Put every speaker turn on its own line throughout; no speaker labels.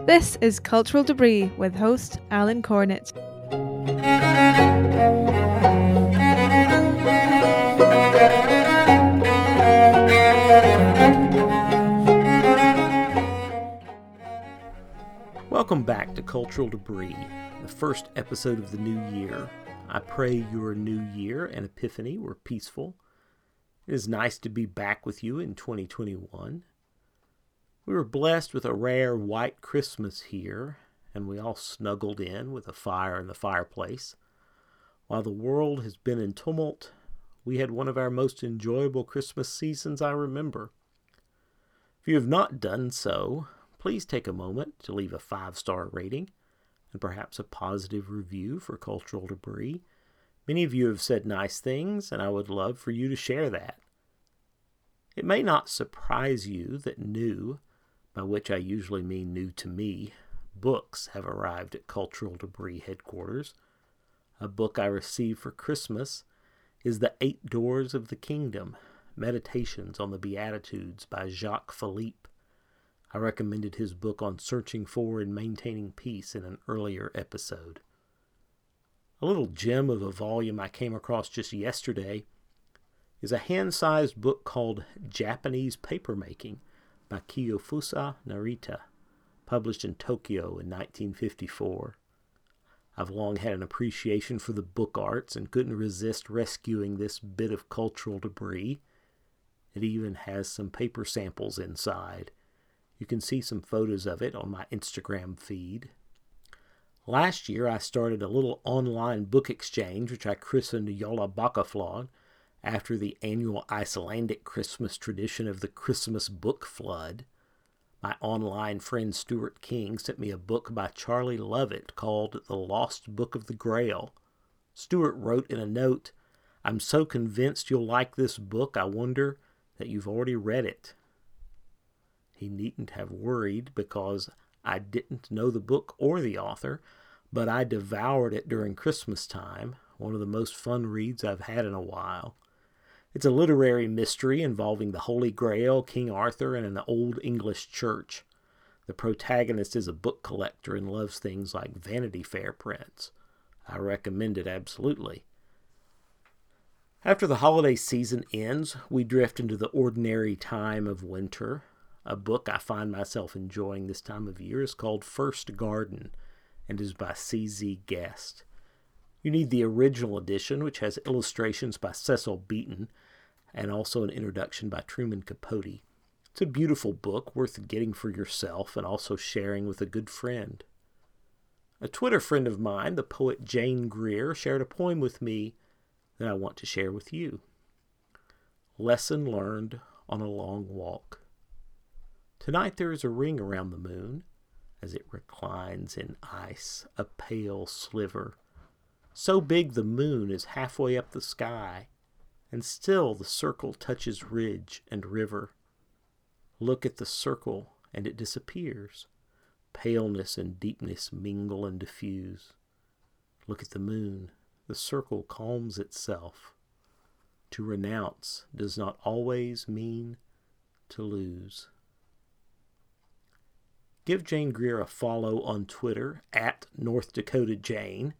This is Cultural Debris with host Alan Cornett.
Welcome back to Cultural Debris, the first episode of the new year. I pray your new year and epiphany were peaceful. It is nice to be back with you in 2021. We were blessed with a rare white Christmas here, and we all snuggled in with a fire in the fireplace. While the world has been in tumult, we had one of our most enjoyable Christmas seasons I remember. If you have not done so, please take a moment to leave a five star rating and perhaps a positive review for Cultural Debris. Many of you have said nice things, and I would love for you to share that. It may not surprise you that new, by which I usually mean new to me, books have arrived at Cultural Debris headquarters. A book I received for Christmas is The Eight Doors of the Kingdom Meditations on the Beatitudes by Jacques Philippe. I recommended his book on searching for and maintaining peace in an earlier episode. A little gem of a volume I came across just yesterday is a hand sized book called Japanese Papermaking by Kiyofusa Narita, published in Tokyo in 1954. I've long had an appreciation for the book arts and couldn't resist rescuing this bit of cultural debris. It even has some paper samples inside you can see some photos of it on my Instagram feed. Last year, I started a little online book exchange, which I christened Jólabókaflóð, after the annual Icelandic Christmas tradition of the Christmas book flood. My online friend Stuart King sent me a book by Charlie Lovett called The Lost Book of the Grail. Stuart wrote in a note, I'm so convinced you'll like this book, I wonder that you've already read it. He needn't have worried because I didn't know the book or the author, but I devoured it during Christmas time, one of the most fun reads I've had in a while. It's a literary mystery involving the Holy Grail, King Arthur, and an old English church. The protagonist is a book collector and loves things like Vanity Fair prints. I recommend it absolutely. After the holiday season ends, we drift into the ordinary time of winter. A book I find myself enjoying this time of year is called First Garden and is by C.Z. Guest. You need the original edition, which has illustrations by Cecil Beaton and also an introduction by Truman Capote. It's a beautiful book worth getting for yourself and also sharing with a good friend. A Twitter friend of mine, the poet Jane Greer, shared a poem with me that I want to share with you. Lesson learned on a long walk. Tonight there is a ring around the moon as it reclines in ice, a pale sliver. So big the moon is halfway up the sky, and still the circle touches ridge and river. Look at the circle, and it disappears. Paleness and deepness mingle and diffuse. Look at the moon. The circle calms itself. To renounce does not always mean to lose. Give Jane Greer a follow on Twitter at North Dakota Jane,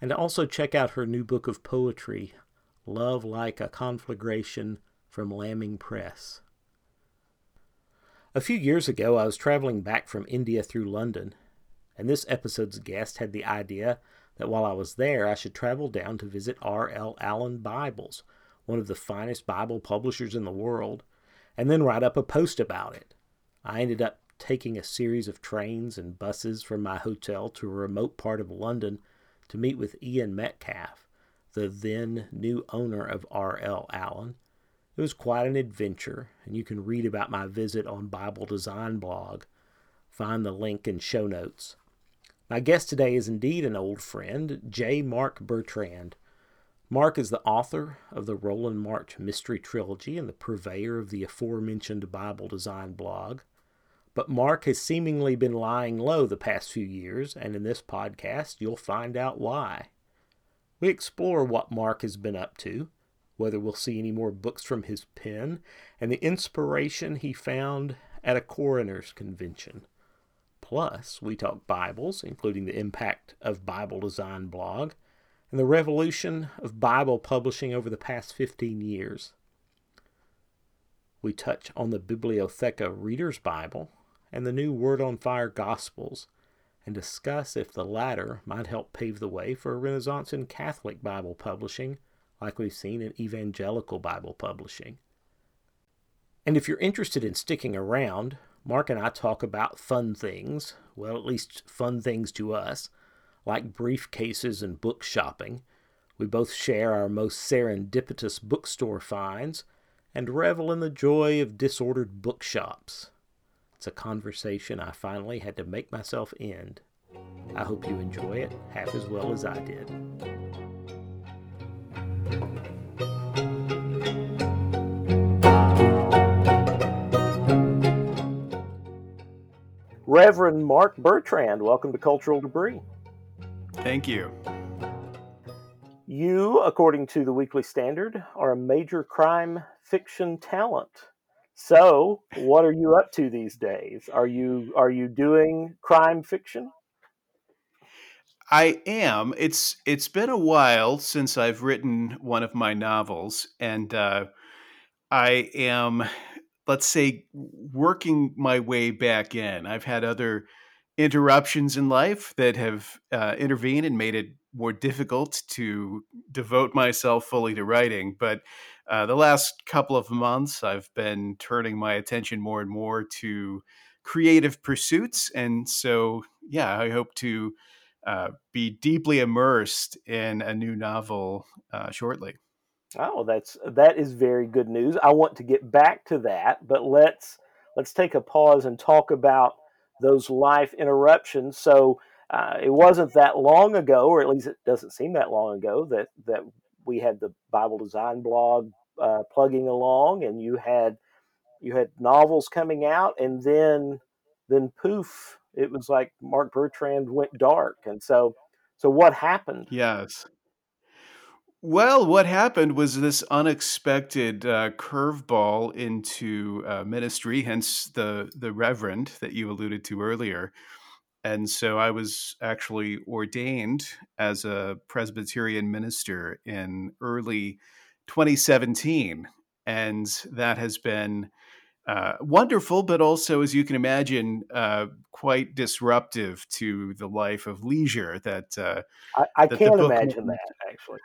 and also check out her new book of poetry, Love Like a Conflagration from Lambing Press. A few years ago, I was traveling back from India through London, and this episode's guest had the idea that while I was there, I should travel down to visit R.L. Allan Bibles, one of the finest Bible publishers in the world, and then write up a post about it. I ended up taking a series of trains and buses from my hotel to a remote part of London to meet with Ian Metcalf, the then new owner of R.L. Allan. It was quite an adventure, and you can read about my visit on Bible Design blog. Find the link in show notes. My guest today is indeed an old friend, J. Mark Bertrand. Mark is the author of the Roland March Mystery Trilogy and the purveyor of the aforementioned Bible Design blog. But Mark has seemingly been lying low the past few years, and in this podcast, you'll find out why. We explore what Mark has been up to, whether we'll see any more books from his pen, and the inspiration he found at a coroner's convention. Plus, we talk Bibles, including the impact of Bible Design blog and the revolution of Bible publishing over the past 15 years. We touch on the Bibliotheca Reader's Bible and the new Word on Fire Gospels and discuss if the latter might help pave the way for a renaissance in Catholic Bible publishing like we've seen in evangelical Bible publishing. And if you're interested in sticking around, Mark and I talk about fun things, well, at least fun things to us, like briefcases and book shopping. We both share our most serendipitous bookstore finds and revel in the joy of disordered bookshops. It's a conversation I finally had to make myself end. I hope you enjoy it half as well as I did. Reverend Mark Bertrand, welcome to Cultural Debris.
Thank you.
You, according to the Weekly Standard, are a major crime fiction talent. So, what are you up to these days? Are you are you doing crime fiction?
I am. It's it's been a while since I've written one of my novels, and uh, I am let's say, working my way back in. I've had other interruptions in life that have uh, intervened and made it more difficult to devote myself fully to writing. But uh, the last couple of months, I've been turning my attention more and more to creative pursuits. And so, yeah, I hope to uh, be deeply immersed in a new novel uh, shortly.
Oh, that's that is very good news. I want to get back to that, but let's let's take a pause and talk about those life interruptions. So uh, it wasn't that long ago, or at least it doesn't seem that long ago, that that we had the Bible Design blog uh, plugging along, and you had you had novels coming out, and then then poof, it was like Mark Bertrand went dark, and so so what happened?
Yes. Well, what happened was this unexpected uh, curveball into uh, ministry, hence the the reverend that you alluded to earlier. And so I was actually ordained as a Presbyterian minister in early 2017, and that has been uh, wonderful, but also, as you can imagine, uh, quite disruptive to the life of leisure. That uh,
I, I that can't imagine that
actually.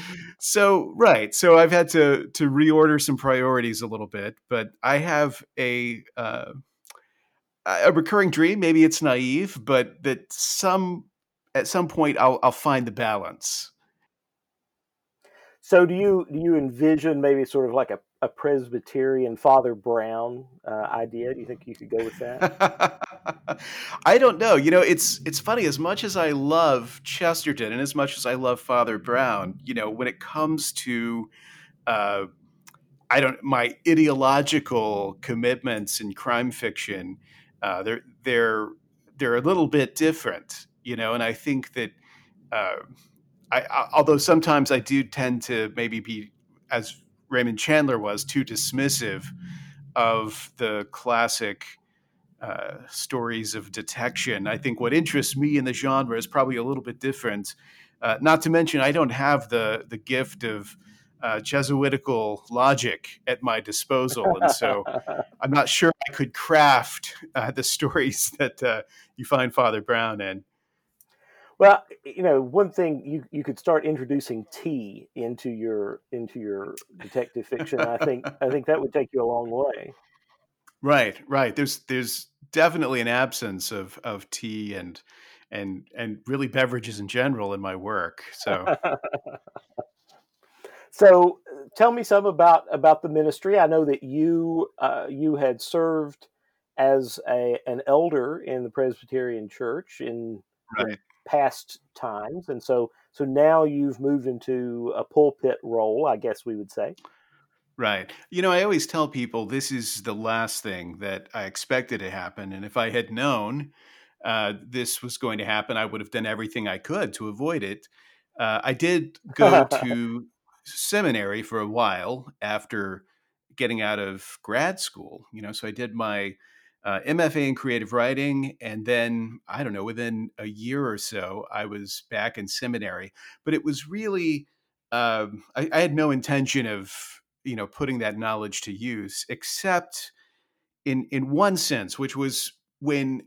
so right, so I've had to to reorder some priorities a little bit, but I have a uh, a recurring dream. Maybe it's naive, but that some at some point I'll I'll find the balance.
So do you do you envision maybe sort of like a a Presbyterian Father Brown uh, idea? Do you think you could go with that?
I don't know. You know, it's it's funny. As much as I love Chesterton and as much as I love Father Brown, you know, when it comes to uh, I don't my ideological commitments in crime fiction, uh, they're they're they're a little bit different, you know, and I think that. Uh, I, although sometimes I do tend to maybe be as Raymond Chandler was too dismissive of the classic uh, stories of detection. I think what interests me in the genre is probably a little bit different. Uh, not to mention, I don't have the the gift of uh, Jesuitical logic at my disposal, and so I'm not sure I could craft uh, the stories that uh, you find Father Brown in.
Well, you know, one thing you you could start introducing tea into your into your detective fiction. I think I think that would take you a long way.
Right, right. There's there's definitely an absence of of tea and and and really beverages in general in my work. So
So tell me some about about the ministry. I know that you uh, you had served as a an elder in the Presbyterian Church in
right
past times, and so so now you've moved into a pulpit role, I guess we would say.
Right. You know, I always tell people this is the last thing that I expected to happen, and if I had known uh, this was going to happen, I would have done everything I could to avoid it. Uh, I did go to seminary for a while after getting out of grad school. You know, so I did my uh, MFA in creative writing, and then I don't know, within a year or so, I was back in seminary. But it was really um, I, I had no intention of you know putting that knowledge to use, except in in one sense, which was when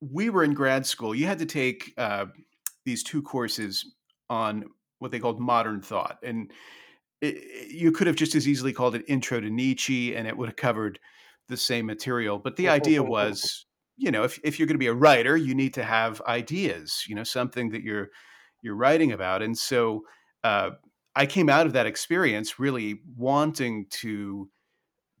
we were in grad school. You had to take uh, these two courses on what they called modern thought, and it, you could have just as easily called it Intro to Nietzsche, and it would have covered the same material. But the idea was, you know, if, if you're going to be a writer, you need to have ideas, you know, something that you're you're writing about. And so uh, I came out of that experience really wanting to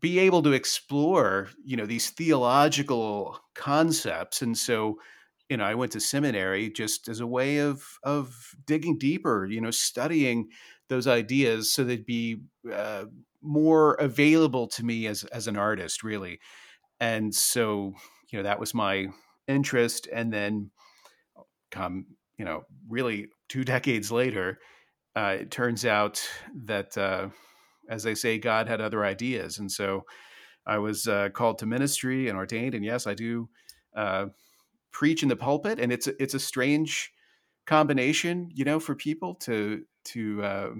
be able to explore, you know, these theological concepts. And so, you know, I went to seminary just as a way of of digging deeper, you know, studying those ideas so they'd be uh, more available to me as as an artist really. And so you know that was my interest and then come you know really two decades later uh, it turns out that uh, as they say god had other ideas. And so i was uh, called to ministry and ordained and yes i do uh, preach in the pulpit and it's a, it's a strange combination you know for people to to uh,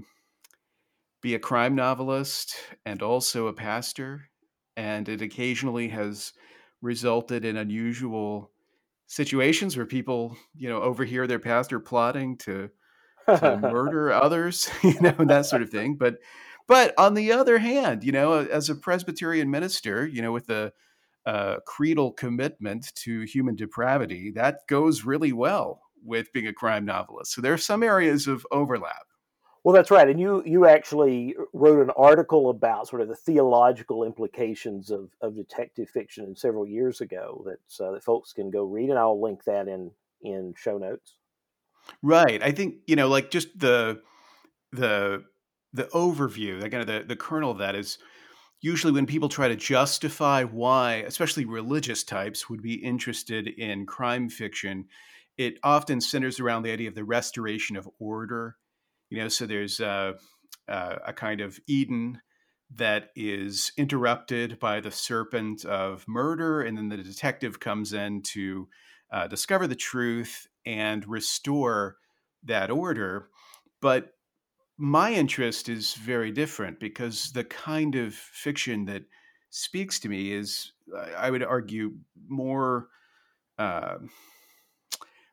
be a crime novelist and also a pastor. And it occasionally has resulted in unusual situations where people, you know, overhear their pastor plotting to, to murder others, you know, and that sort of thing. But but on the other hand, you know, as a Presbyterian minister, you know, with a, a creedal commitment to human depravity, that goes really well with being a crime novelist. So there are some areas of overlap.
Well, that's right, and you you actually wrote an article about sort of the theological implications of, of detective fiction several years ago that uh, that folks can go read, and I'll link that in in show notes.
Right. I think you know, like just the the the overview, the kind of the the kernel of that is usually when people try to justify why, especially religious types, would be interested in crime fiction. It often centers around the idea of the restoration of order you know, so there's a, a kind of Eden that is interrupted by the serpent of murder, and then the detective comes in to uh, discover the truth and restore that order. But my interest is very different because the kind of fiction that speaks to me is, I would argue, more. Uh,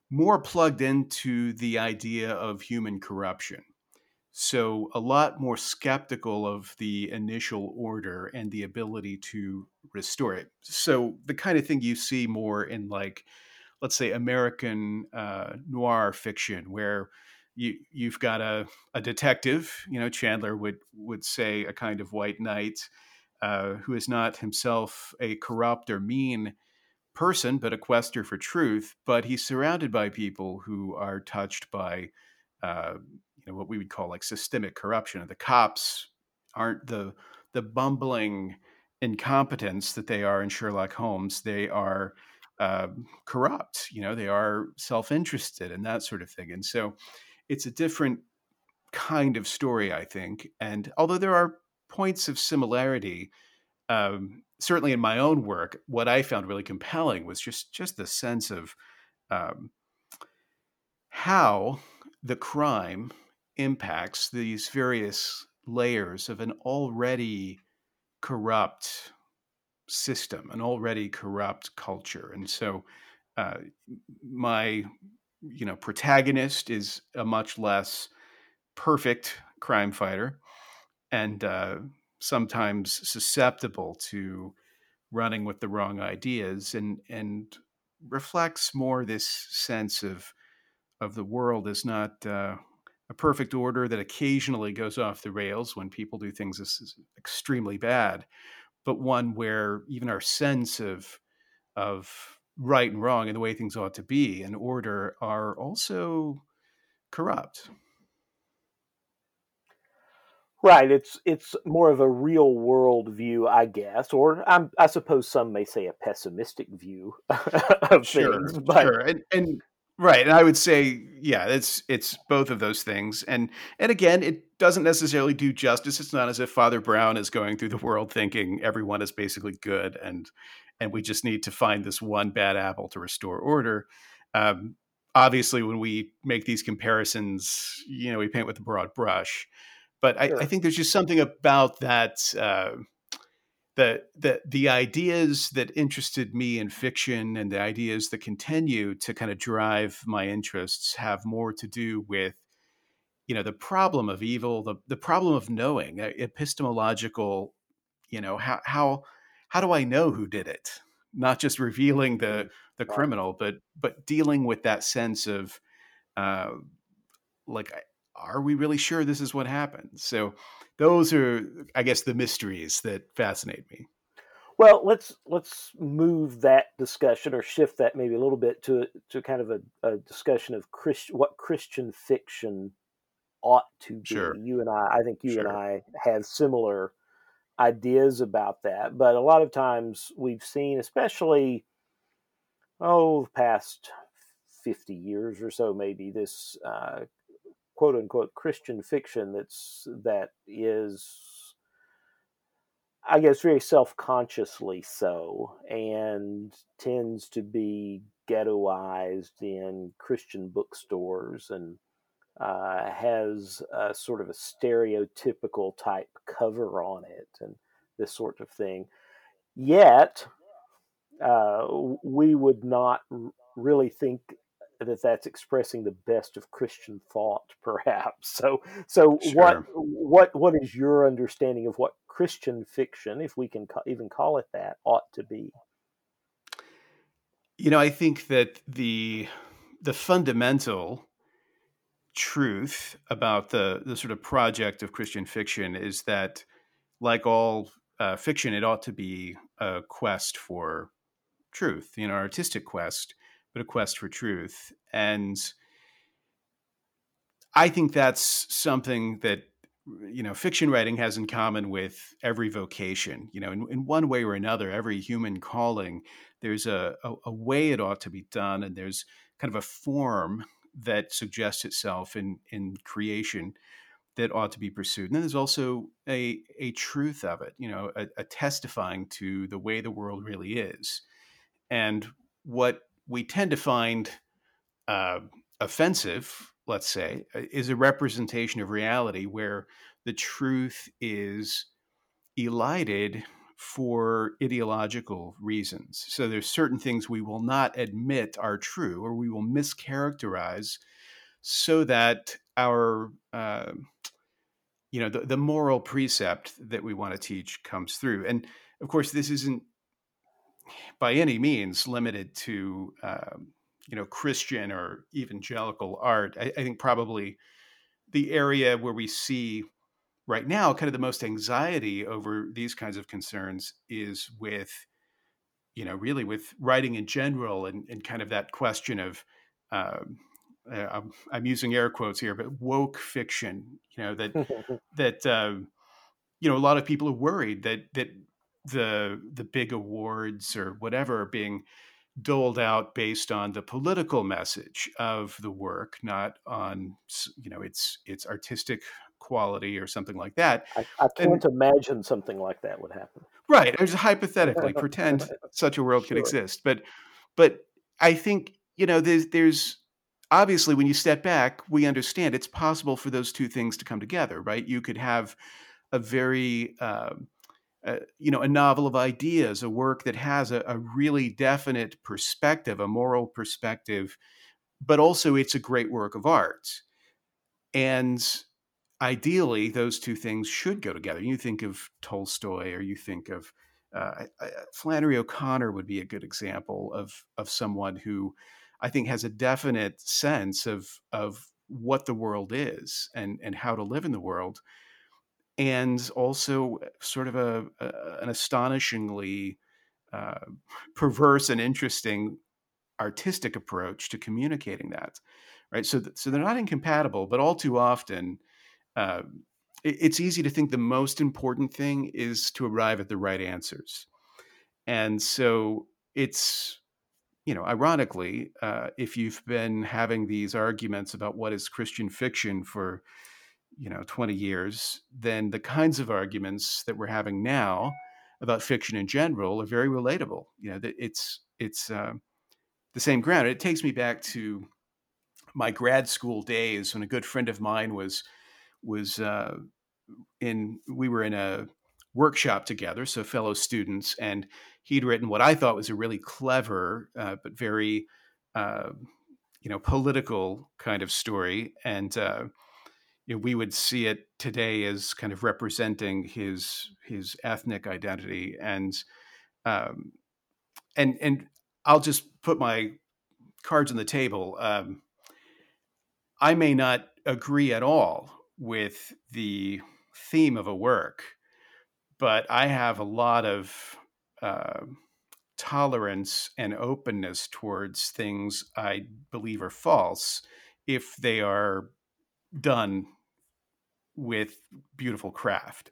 more plugged into the idea of human corruption. So, a lot more skeptical of the initial order and the ability to restore it. So, the kind of thing you see more in, like, let's say, American uh, noir fiction, where you you've got a, a detective, you know, Chandler would would say a kind of white knight uh, who is not himself a corrupt or mean person, but a quester for truth. But he's surrounded by people who are touched by, uh, you know, what we would call like systemic corruption. And the cops aren't the the bumbling incompetence that they are in Sherlock Holmes. They are uh, corrupt. You know, they are self interested and that sort of thing. And so, it's a different kind of story, I think. And although there are points of similarity, um, certainly in my own work, what I found really compelling was just just the sense of um, how the crime impacts these various layers of an already corrupt system, an already corrupt culture, and so uh, my you know protagonist is a much less perfect crime fighter, and uh, sometimes susceptible to running with the wrong ideas and and reflects more this sense of of the world is not uh, a perfect order that occasionally goes off the rails when people do things is extremely bad, but one where even our sense of of right and wrong and the way things ought to be and order are also corrupt.
Right. It's it's more of a real world view, I guess, or I'm, i suppose some may say a pessimistic view of
sure,
things. But
sure. And, and right, and I would say, yeah, it's it's both of those things. And and again, it doesn't necessarily do justice. It's not as if Father Brown is going through the world thinking everyone is basically good and and we just need to find this one bad apple to restore order. Um, obviously, when we make these comparisons, you know, we paint with a broad brush. But I, sure. I think there's just something about that. Uh, the, the the ideas that interested me in fiction and the ideas that continue to kind of drive my interests have more to do with you know the problem of evil the, the problem of knowing uh, epistemological you know how how how do i know who did it? Not just revealing the the criminal but but dealing with that sense of uh like are we really sure this is what happened? So those are i guess the mysteries that fascinate me.
Well let's let's move that discussion or shift that maybe a little bit to to kind of a, a discussion of Christ, what christian fiction ought to be.
Sure.
you and i i think you
sure.
and i have similar ideas about that but a lot of times we've seen especially oh the past 50 years or so maybe this uh, quote unquote Christian fiction that's that is I guess very self-consciously so and tends to be ghettoized in Christian bookstores and uh, has a sort of a stereotypical type cover on it and this sort of thing. Yet, uh, we would not really think that that's expressing the best of Christian thought, perhaps. So, so sure. what what what is your understanding of what Christian fiction, if we can even call it that, ought to be?
You know, I think that the the fundamental truth about the the sort of project of Christian fiction is that, like all uh, fiction, it ought to be a quest for truth, you know, artistic quest but a quest for truth. And I think that's something that you know fiction writing has in common with every vocation you know in, in one way or another every human calling there's a, a, a, way it ought to be done and there's kind of a form that suggests itself in in creation that ought to be pursued. And then there's also a a truth of it you know a, a testifying to the way the world really is. And what we tend to find uh, offensive, let's say, uh, is a representation of reality where the truth is elided for ideological reasons. So there's certain things we will not admit are true or we will mischaracterize so that our uh, you know the, the moral precept that we want to teach comes through and of course this isn't by any means limited to um, you know Christian or evangelical art. I, I, think probably the area where we see right now kind of the most anxiety over these kinds of concerns is with you know really with writing in general and, and kind of that question of um, uh, I'm, I'm, using air quotes here, but woke fiction. You know that that uh, you know a lot of people are worried that that the the big awards or whatever are being doled out based on the political message of the work, not on you know its its artistic quality or something like that.
I, I can't and, imagine something like that would happen.
Right, I just hypothetically pretend such a world sure. could exist, but but I think you know there's there's obviously when you step back, we understand it's possible for those two things to come together. Right, you could have a very uh, uh, you know, a novel of ideas, a work that has a, a, really definite perspective, a moral perspective, but also it's a great work of art. And ideally, those two things should go together. You think of Tolstoy, or you think of uh, Flannery O'Connor would be a good example of of someone who I think has a definite sense of of what the world is and and how to live in the world and also sort of a, a an astonishingly uh, perverse and interesting artistic approach to communicating that right so th- so they're not incompatible but all too often uh, it, it's easy to think the most important thing is to arrive at the right answers and so it's you know ironically uh, if you've been having these arguments about what is christian fiction for you know 20 years then the kinds of arguments that we're having now about fiction in general are very relatable. You know, it's it's uh, the same ground. It takes me back to my grad school days when a good friend of mine was was uh, in. We were in a workshop together, so fellow students, and he'd written what I thought was a really clever uh, but very uh, you know political kind of story, and uh, you know, we would see it today as kind of representing his his ethnic identity, and um, and and I'll just put my cards on the table. Um, I may not agree at all with the theme of a work, but I have a lot of uh, tolerance and openness towards things I believe are false if they are done with beautiful craft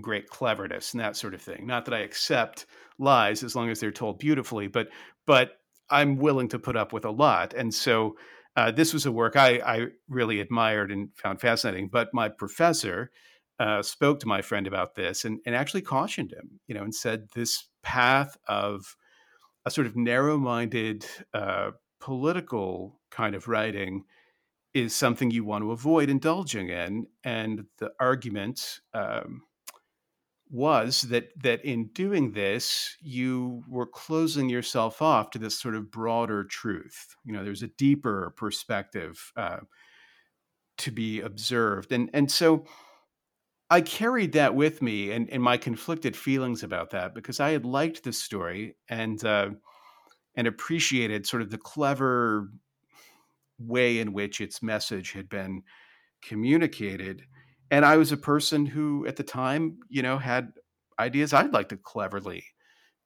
great cleverness and that sort of thing. Not that I accept lies as long as they're told beautifully, but but I'm willing to put up with a lot. And so uh, this was a work I, I, really admired and found fascinating. But my professor uh, spoke to my friend about this and, and actually cautioned him, you know, and said this path of a sort of narrow-minded uh, political kind of writing is something you want to avoid indulging in. And the argument um, was that that in doing this, you were closing yourself off to this sort of broader truth. You know, there's a deeper perspective uh, to be observed, and and so. I carried that with me and, and my conflicted feelings about that because I had liked the story and uh, and appreciated sort of the clever way in which its message had been communicated. And I was a person who, at the time, you know, had ideas I'd like to cleverly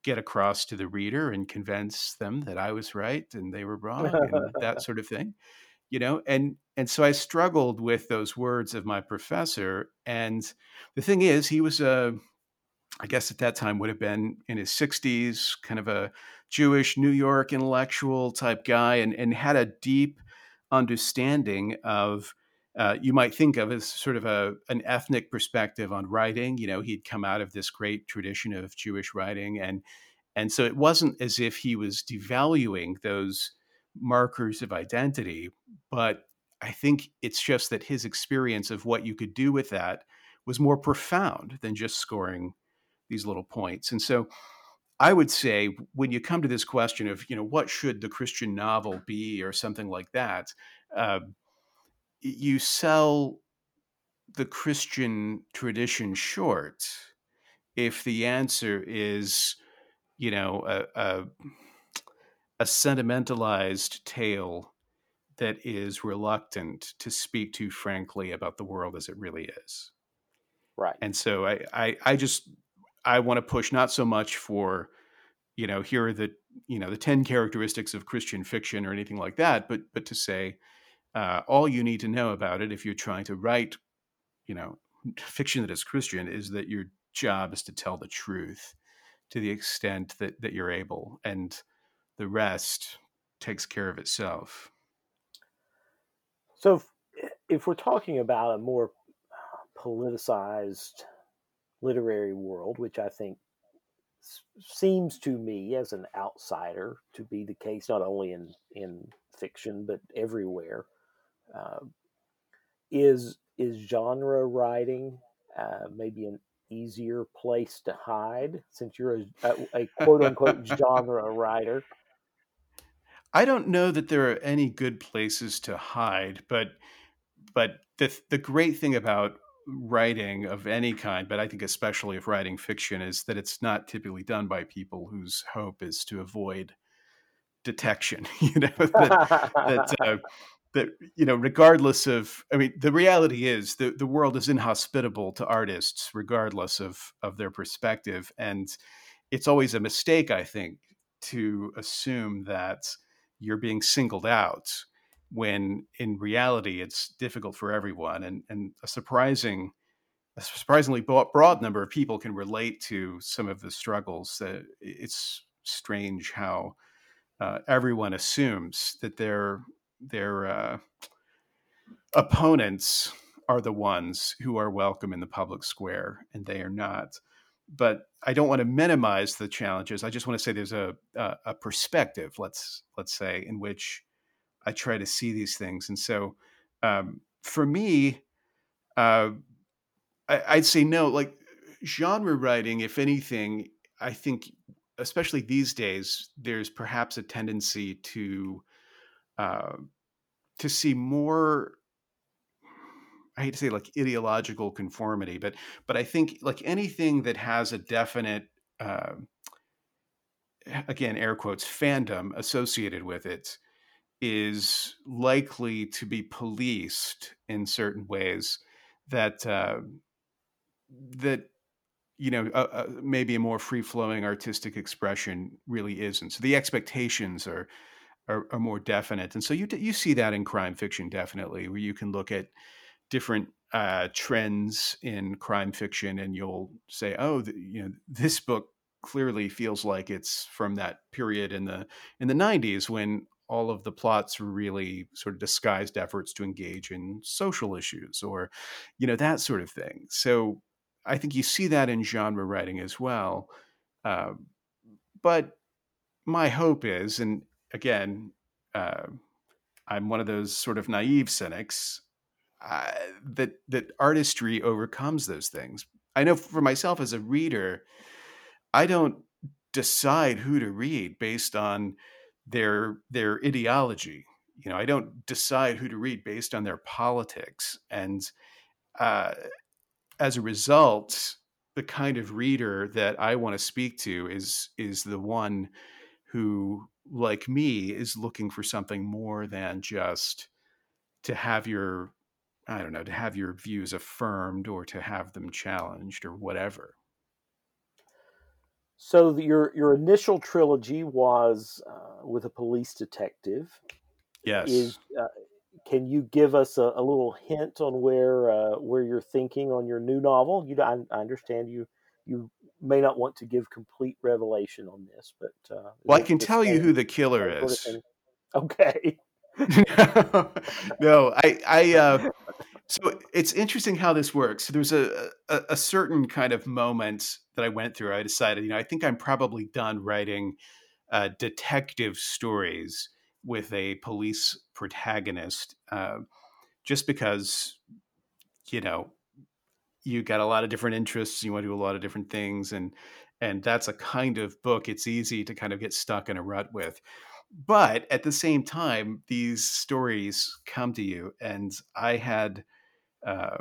get across to the reader and convince them that I was right and they were wrong and that sort of thing. You know, and and so I struggled with those words of my professor. And the thing is, he was a I guess at that time would have been in his 60s, kind of a Jewish New York intellectual type guy, and, and had a deep understanding of uh, you might think of as sort of a an ethnic perspective on writing. You know, he'd come out of this great tradition of Jewish writing, and and so it wasn't as if he was devaluing those markers of identity, but I think it's just that his experience of what you could do with that was more profound than just scoring these little points. And so I would say when you come to this question of, you know, what should the Christian novel be or something like that, uh, you sell the Christian tradition short if the answer is, you know, a, a, a sentimentalized tale that is reluctant to speak too frankly about the world as it really is.
Right.
And so I, I, I just I want to push not so much for, you know, here are the you know the ten characteristics of Christian fiction or anything like that, but but to say uh, all you need to know about it if you're trying to write, you know, fiction that is Christian is that your job is to tell the truth to the extent that that you're able, and the rest takes care of itself.
So, if, if we're talking about a more politicized literary world, which I think seems to me as an outsider to be the case not only in in fiction but everywhere uh, is is genre writing uh, maybe an easier place to hide since you're a, a, a quote unquote genre writer
i don't know that there are any good places to hide but but the the great thing about writing of any kind, but I think especially if writing fiction, is that it's not typically done by people whose hope is to avoid detection. you know that that, uh, that you know, regardless of, I mean, the reality is the the world is inhospitable to artists, regardless of of their perspective, and it's always a mistake, I think, to assume that you're being singled out when in reality it's difficult for everyone and, and a surprising a surprisingly broad number of people can relate to some of the struggles that it's strange how uh, everyone assumes that their their uh, opponents are the ones who are welcome in the public square and they are not but I don't want to minimize the challenges. I just want to say there's a, a, a perspective, let's let's say, in which I try to see these things. And so, um, for me, uh, I, would say no. Like genre writing, if anything, I think, especially these days, there's perhaps a tendency to uh, to see more I hate to say like ideological conformity, but but I think like anything that has a definite uh, again air quotes fandom associated with it is likely to be policed in certain ways that uh, that you know uh, maybe a more free flowing artistic expression really isn't. So the expectations are, are. Are, more definite, and so you you see that in crime fiction definitely, where you can look at different uh, trends in crime fiction, and you'll say, "Oh, the, you know, this book clearly feels like it's from that period in the in the '90s when all of the plots were really sort of disguised efforts to engage in social issues, or you know that sort of thing." So I think you see that in genre writing as well. Uh, but my hope is, and again, uh, I'm one of those sort of naive cynics uh, that that artistry overcomes those things. I know for myself as a reader, I don't decide who to read based on their their ideology. You know, I don't decide who to read based on their politics, and uh, as a result, the kind of reader that I want to speak to is is the one who, like me, is looking for something more than just to have your I don't know, to have your views affirmed or to have them challenged or whatever.
So the, your your initial trilogy was uh, with a police detective.
Yes.
Is uh, can you give us a, a little hint on where uh, where you're thinking on your new novel? You, I, I, understand you you may not want to give complete revelation on this, but
uh, well, I can tell you who the killer is.
Okay.
no, I, I, uh, so it's interesting how this works. So there's a, a, a certain kind of moment that I went through. I decided, you know, I think I'm probably done writing uh, detective stories with a police protagonist, uh, just because, you know, you got a lot of different interests. You want to do a lot of different things, and and that's a kind of book it's easy to kind of get stuck in a rut with but at the same time, these stories come to you, and I had uh,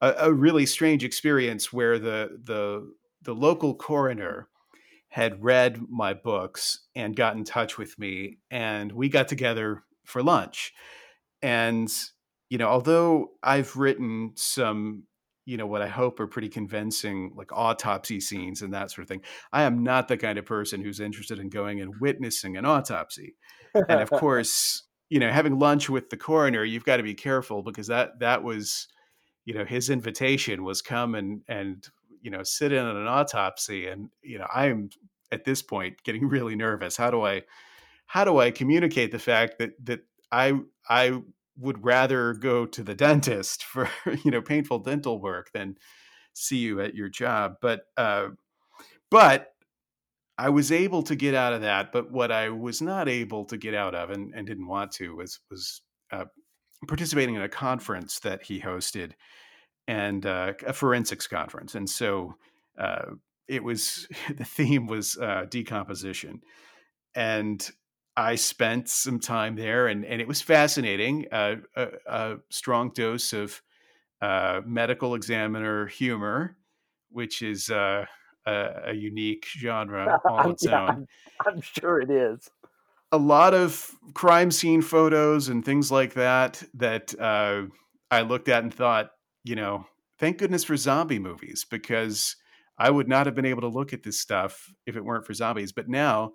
a, a, really strange experience where the the the local coroner had read my books and got in touch with me, and we got together for lunch. And you know, although I've written some you know what I hope are pretty convincing like autopsy scenes and that sort of thing. I am not the kind of person who's interested in going and witnessing an autopsy. and of course, you know, having lunch with the coroner, you've got to be careful because that that was, you know, his invitation was come and and you know sit in on an autopsy, and you know I'm at this point getting really nervous. How do I how do I communicate the fact that that I I would rather go to the dentist for you know painful dental work than see you at your job but uh, but i was able to get out of that but what i was not able to get out of and, and didn't want to was was uh, participating in a conference that he hosted and uh, a forensics conference and so uh, it was the theme was uh, decomposition and I spent some time there, and and it was fascinating. Uh, a, a, strong dose of uh, medical examiner humor, which is uh, a, a, unique genre all its yeah, own.
I'm, I'm sure it is.
A lot of crime scene photos and things like that that uh, I looked at and thought, you know, thank goodness for zombie movies because I would not have been able to look at this stuff if it weren't for zombies. But now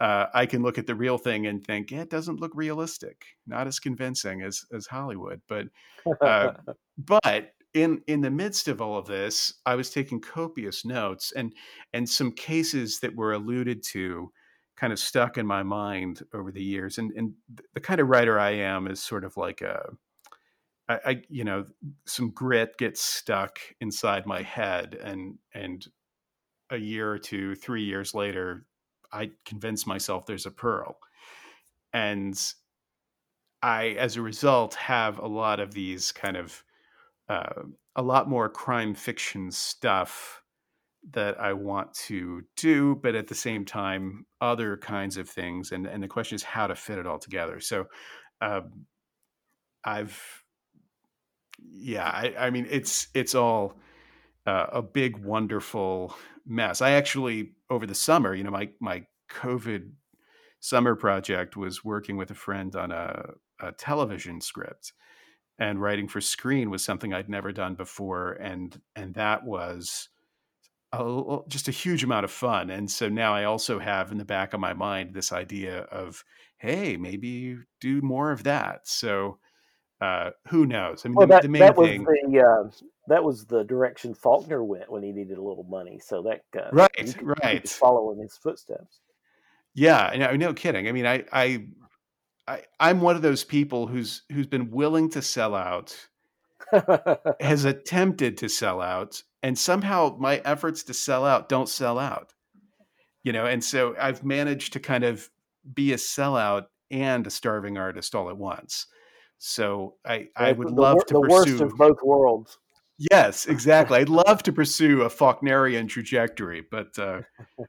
uh, I can look at the real thing and think yeah, it doesn't look realistic, not as convincing as as Hollywood. But uh, but in in the midst of all of this, I was taking copious notes and and some cases that were alluded to kind of stuck in my mind over the years. And and the kind of writer I am is sort of like a I, I you know some grit gets stuck inside my head and and a year or two, three years later, I convince myself there's a pearl. And I, as a result, have a lot of these kind of uh, a lot more crime fiction stuff that I want to do, but at the same time, other kinds of things. And and the question is how to fit it all together. So, um, I've, yeah, I, I mean, it's it's all uh, a big, wonderful mess. I actually over the summer, you know, my my COVID summer project was working with a friend on a, a television script and writing for screen was something I'd never done before, and and that was a, just a huge amount of fun. And so now I also have in the back of my mind this idea of, hey, maybe do more of that. So uh, who knows? I mean,
well,
the,
that,
the main
that was
thing,
the uh, that was the direction Faulkner went when he needed a little money. So that uh,
right,
you could,
right,
you could his footsteps.
Yeah, no, no kidding. I mean, I, I, I, I'm one of those people who's who's been willing to sell out, has attempted to sell out, and somehow my efforts to sell out don't sell out. You know, and so I've managed to kind of be a sellout and a starving artist all at once. So I, I would
the,
love
wor-
to
the worst
pursue.
of both worlds.
Yes, exactly. I'd love to pursue a Faulknerian trajectory, but uh,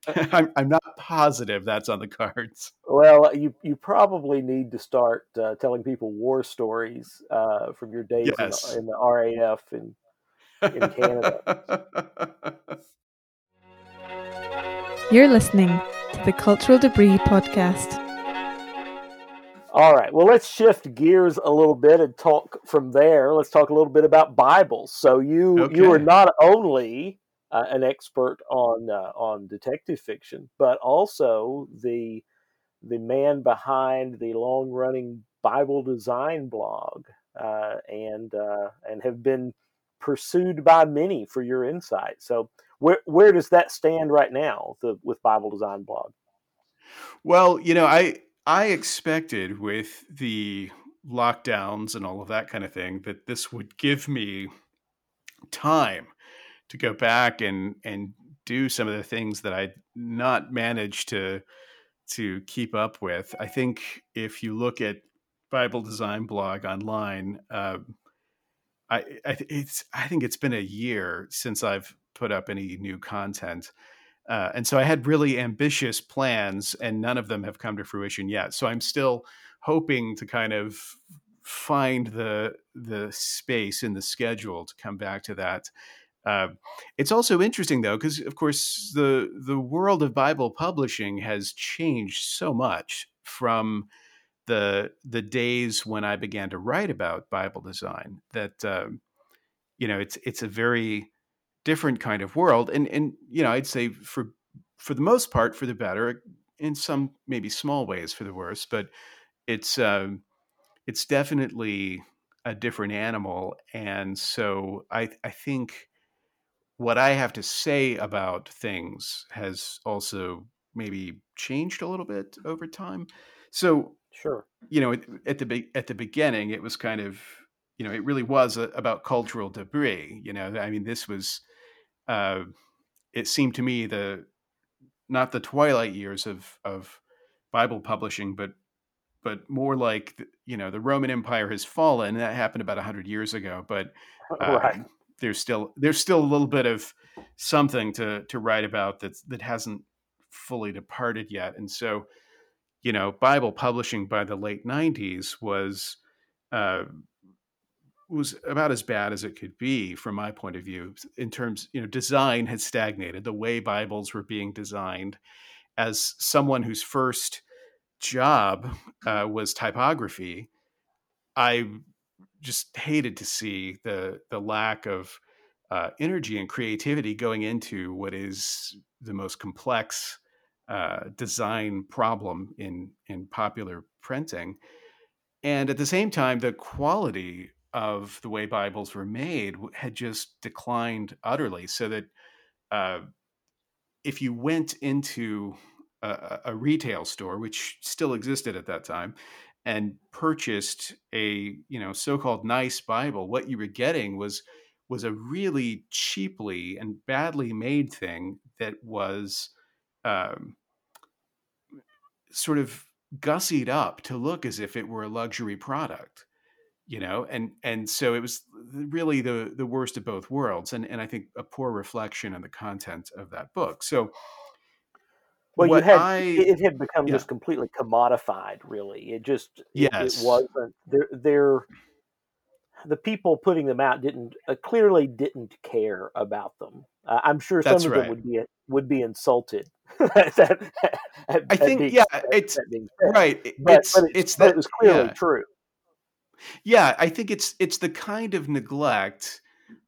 I'm, I'm not positive that's on the cards.
Well, you you probably need to start uh, telling people war stories uh, from your days
Yes.
in, in the RAF in in Canada.
You're listening to the Cultural Debris Podcast.
All right. Well, let's shift gears a little bit and talk from there. Let's talk a little bit about Bibles. So you you are not only uh, an expert on uh, on detective fiction, but also the the man behind the long running Bible design blog, uh, and uh, and have been pursued by many for your insight. So where where does that stand right now the, with Bible design blog?
Well, you know, I I expected with the lockdowns and all of that kind of thing that this would give me time to go back and and do some of the things that I'd not managed to to keep up with. I think if you look at Bible Design Blog online, um, I I th- it's I think it's been a year since I've put up any new content. Uh, and so I had really ambitious plans, and none of them have come to fruition yet. So I'm still hoping to kind of find the the space in the schedule to come back to that. Uh, it's also interesting though, because of course the the world of Bible publishing has changed so much from the the days when I began to write about Bible design. That um, you know, it's it's a very different kind of world, and and you know, I'd say for for the most part for the better, in some maybe small ways for the worse, but it's um, it's definitely a different animal, and so I I think what I have to say about things has also maybe changed a little bit over time. So
Sure.
you know, at, the at the beginning, it was kind of, you know, it really was a, about cultural debris. You know, I mean, this was, uh, it seemed to me the not the twilight years of of Bible publishing, but but more like the- you know, the Roman Empire has fallen. That happened about hundred years ago, but uh,
right.
there's still there's still a little bit of something to to write about that that hasn't fully departed yet, and so you know, Bible publishing by the late '90s was uh, was about as bad as it could be from my point of view. In terms, you know, design had stagnated. The way Bibles were being designed, as someone whose first job uh, was typography, I just hated to see the the lack of uh, energy and creativity going into what is the most complex uh, design problem in in popular printing, and at the same time, the quality of the way Bibles were made had just declined utterly. So that uh, if you went into a, a retail store, which still existed at that time, and purchased a you know so-called nice Bible, what you were getting was was a really cheaply and badly made thing that was um, sort of gussied up to look as if it were a luxury product you know and and so it was really the the worst of both worlds and and i think a poor reflection on the content of that book so
well you had I, it had become yeah. just completely commodified really it just
yes.
it, it wasn't there there the people putting them out didn't uh, clearly didn't care about them uh, i'm sure some That's of right. them would be would be insulted
that, I think, yeah, it's right.
But,
it's
but it's,
it's
that, it was clearly yeah. true.
Yeah, I think it's it's the kind of neglect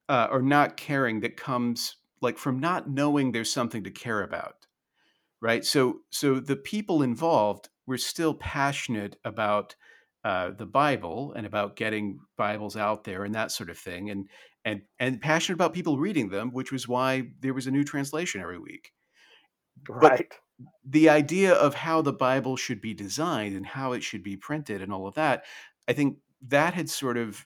uh, or not caring that comes like from not knowing there's something to care about, right? So so the people involved were still passionate about uh, the Bible and about getting Bibles out there and that sort of thing, and and and passionate about people reading them, which was why there was a new translation every week.
Right.
But the idea of how the Bible should be designed and how it should be printed and all of that, I think that had sort of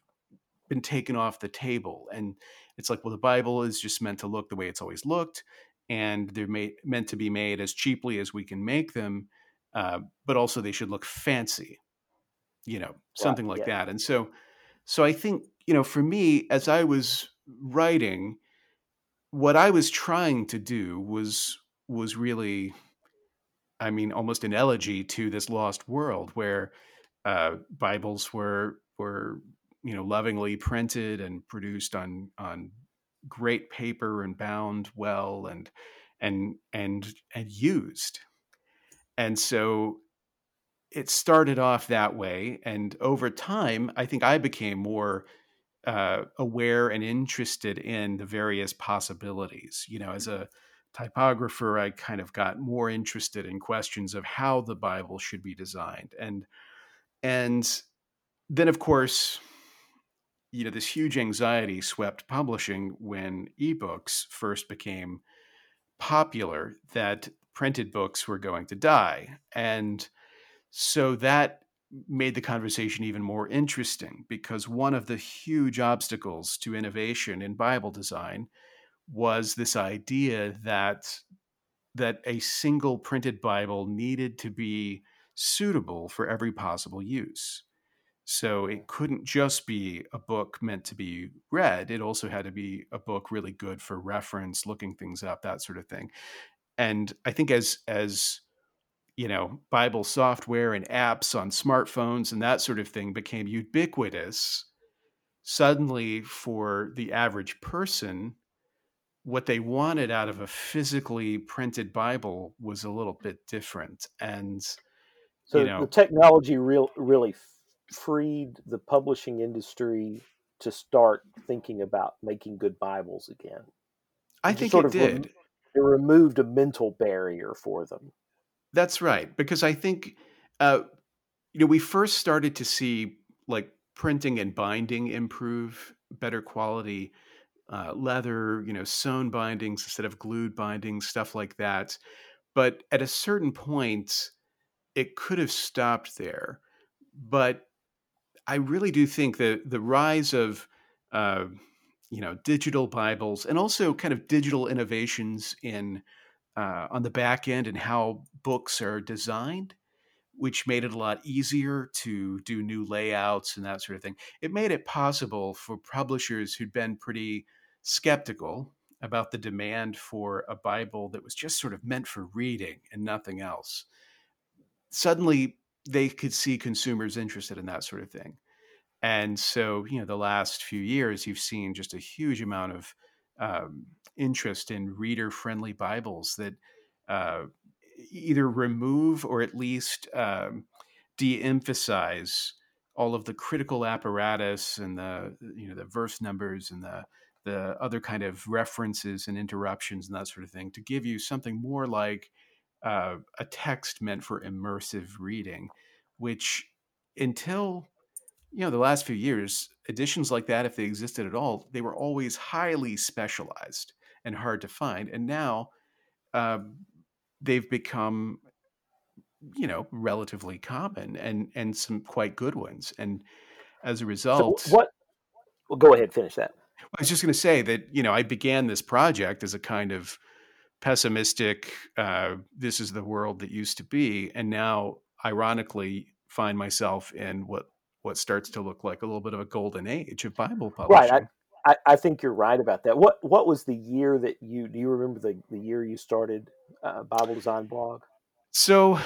been taken off the table. And it's like, well, the Bible is just meant to look the way it's always looked, and they're made, meant to be made as cheaply as we can make them, uh, but also they should look fancy, you know, something right, like yeah. that. And so, so I think you know, for me, as I was writing, what I was trying to do was was really, I mean, almost an elegy to this lost world where uh, Bibles were were you know lovingly printed and produced on on great paper and bound well and and and and used, and so it started off that way, and over time, I think I became more uh, aware and interested in the various possibilities. You know, as a typographer, I kind of got more interested in questions of how the Bible should be designed. And and then of course, you know, this huge anxiety swept publishing when ebooks first became popular that printed books were going to die. And so that made the conversation even more interesting because one of the huge obstacles to innovation in Bible design was this idea that that a single printed Bible needed to be suitable for every possible use. So it couldn't just be a book meant to be read. It also had to be a book really good for reference, looking things up, that sort of thing. And I think as as you know, Bible software and apps on smartphones and that sort of thing became ubiquitous, suddenly for the average person, what they wanted out of a physically printed Bible was a little bit different. And
so
you know,
the technology real, really freed the publishing industry to start thinking about making good Bibles again.
I think it did.
it removed a mental barrier for them.
That's right, because I think uh, you know we first started to see like printing and binding improve, better quality uh, leather, you know, sewn bindings instead of glued bindings, stuff like that. But at a certain point, it could have stopped there. But I really do think that the rise of uh, you know digital Bibles and also kind of digital innovations in uh, on the back end and how books are designed, which made it a lot easier to do new layouts and that sort of thing. It made it possible for publishers who'd been pretty skeptical about the demand for a Bible that was just sort of meant for reading and nothing else. Suddenly, they could see consumers interested in that sort of thing. And so, you know, the last few years, you've seen just a huge amount of um, interest in reader friendly Bibles that uh, either remove or at least um, de emphasize all of the critical apparatus and the you know the verse numbers and the the other kind of references and interruptions and that sort of thing to give you something more like uh, a text meant for immersive reading, which until you know the last few years editions like that if they existed at all they were always highly specialized and hard to find and now uh, they've become you know relatively common and and some quite good ones and as a result
so what well go ahead finish that
I was just going to say that you know I began this project as a kind of pessimistic. Uh, this is the world that used to be, and now, ironically, find myself in what what starts to look like a little bit of a golden age of Bible publishing.
Right. I, I, think you're right about that. What What was the year that you do you remember the the year you started uh, Bible Design Blog?
So,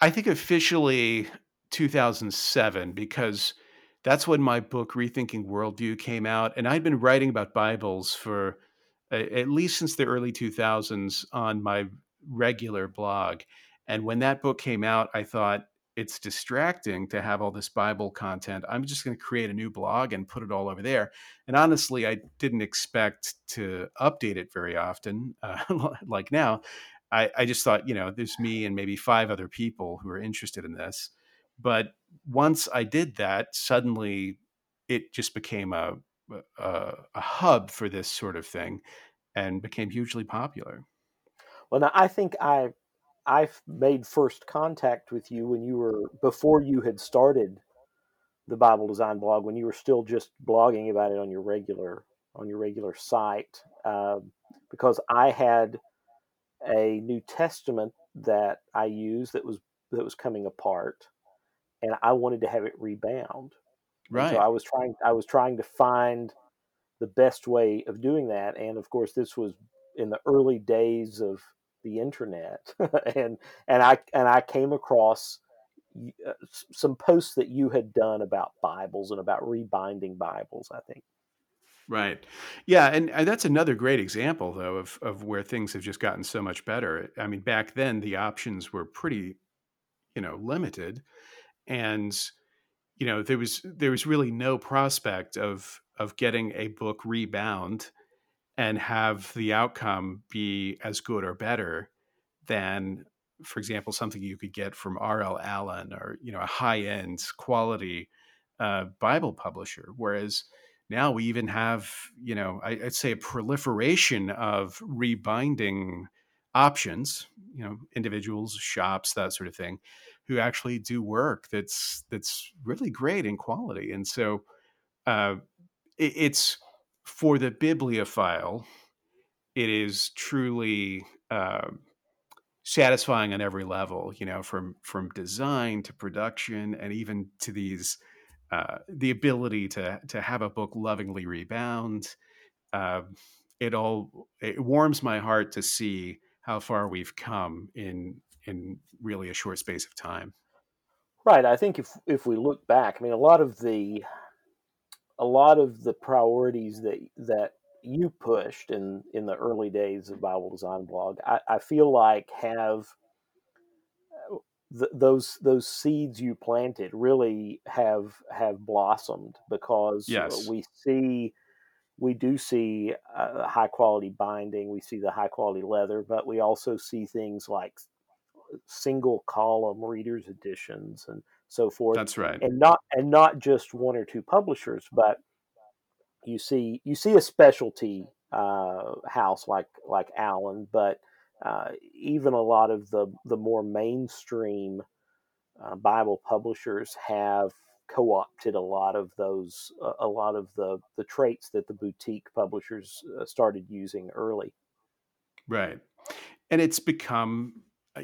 I think officially 2007 because that's when my book Rethinking Worldview came out, and I'd been writing about Bibles for at least since the early 2000s on my regular blog. And when that book came out, I thought it's distracting to have all this Bible content. I'm just going to create a new blog and put it all over there. And honestly, I didn't expect to update it very often, uh, like now. I, I just thought, you know, there's me and maybe five other people who are interested in this. But once I did that, suddenly it just became a, a, a hub for this sort of thing and became hugely popular.
Well, now I think I I made first contact with you when you were before you had started the Bible Design blog when you were still just blogging about it on your regular on your regular site uh, because I had a New Testament that I used that was that was coming apart, and I wanted to have it rebound.
Right.
And so I was trying I was trying to find the best way of doing that, and of course this was in the early days of the internet, and and I and I came across uh, some posts that you had done about Bibles and about rebinding Bibles. I think.
Right. Yeah, and, that's another great example, though, of of where things have just gotten so much better. I mean, back then the options were pretty, you know, limited, and you know there was there was really no prospect of of getting a book rebound and have the outcome be as good or better than for example something you could get from R.L. Allan or you know a high end quality uh, Bible publisher whereas now we even have, you know, I, would say a proliferation of rebinding options, you know, individuals, shops, that sort of thing, who actually do work that's that's really great in quality. And so uh, it, it's for the bibliophile, it is truly uh, satisfying on every level, you know, from from design to production and even to these uh, the ability to to have a book lovingly rebound. Uh, it all it warms my heart to see how far we've come in in really a short space of time.
Right. I think if if we look back, I mean, a lot of the a lot of the priorities that that you pushed in in the early days of Bible Design Blog, I, I feel like have th- those those seeds you planted really have have blossomed because
yes.
we see we do see uh, high quality binding we see the high quality leather but we also see things like single column readers editions and so forth
that's right
and not and not just one or two publishers but you see you see a specialty uh, house like like Allan, but uh, even a lot of the the more mainstream uh, Bible publishers have co-opted a lot of those uh, a lot of the the traits that the boutique publishers uh, started using early.
Right, and it's become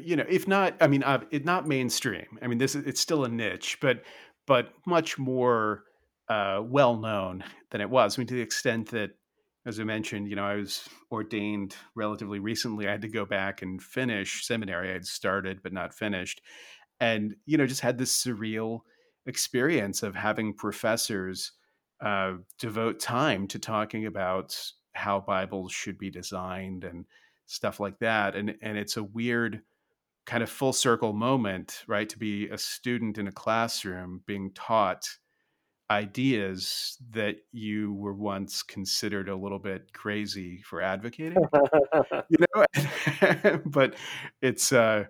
you know if not I mean uh, it not mainstream. I mean this is it's still a niche, but but much more well known than it was. I mean to the extent that as I mentioned, you know, I was ordained relatively recently. I had to go back and finish seminary. I had started but not finished. And, you know, just had this surreal experience of having professors uh, devote time to talking about how Bibles should be designed and stuff like that. And and it's a weird kind of full circle moment, right? To be a student in a classroom being taught ideas that you were once considered a little bit crazy for advocating you know but it's uh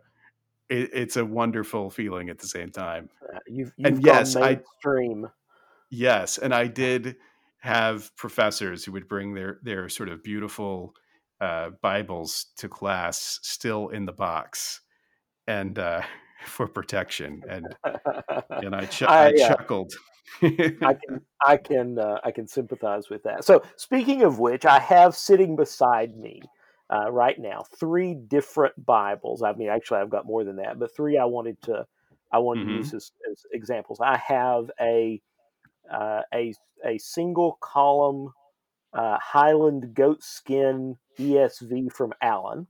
it, it's a wonderful feeling at the same time
you've, you've and yes mainstream. i
yes and i did have professors who would bring their their sort of beautiful uh, bibles to class still in the box and uh for protection and and i, ch- I, I uh, chuckled
I can I can uh, I can sympathize with that. So speaking of which, I have sitting beside me uh, right now. Three different Bibles. I mean, actually, I've got more than that, but three I wanted to I wanted
Mhm.
to use as, as examples. I have a uh, a a single column uh, Highland goatskin ESV from Allan.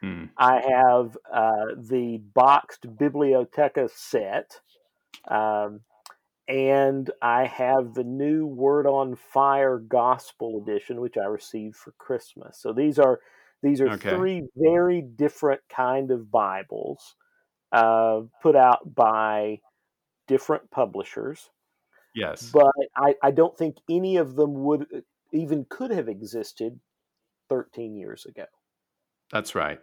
Hmm.
I have uh, the boxed Bibliotheca set. Um, and I have the new Word on Fire Gospel Edition, which I received for Christmas. So these are these are
Okay.
three very different kind of Bibles uh, put out by different publishers.
Yes.
But I, I don't think any of them would uh, even could have existed 13 years ago.
That's right.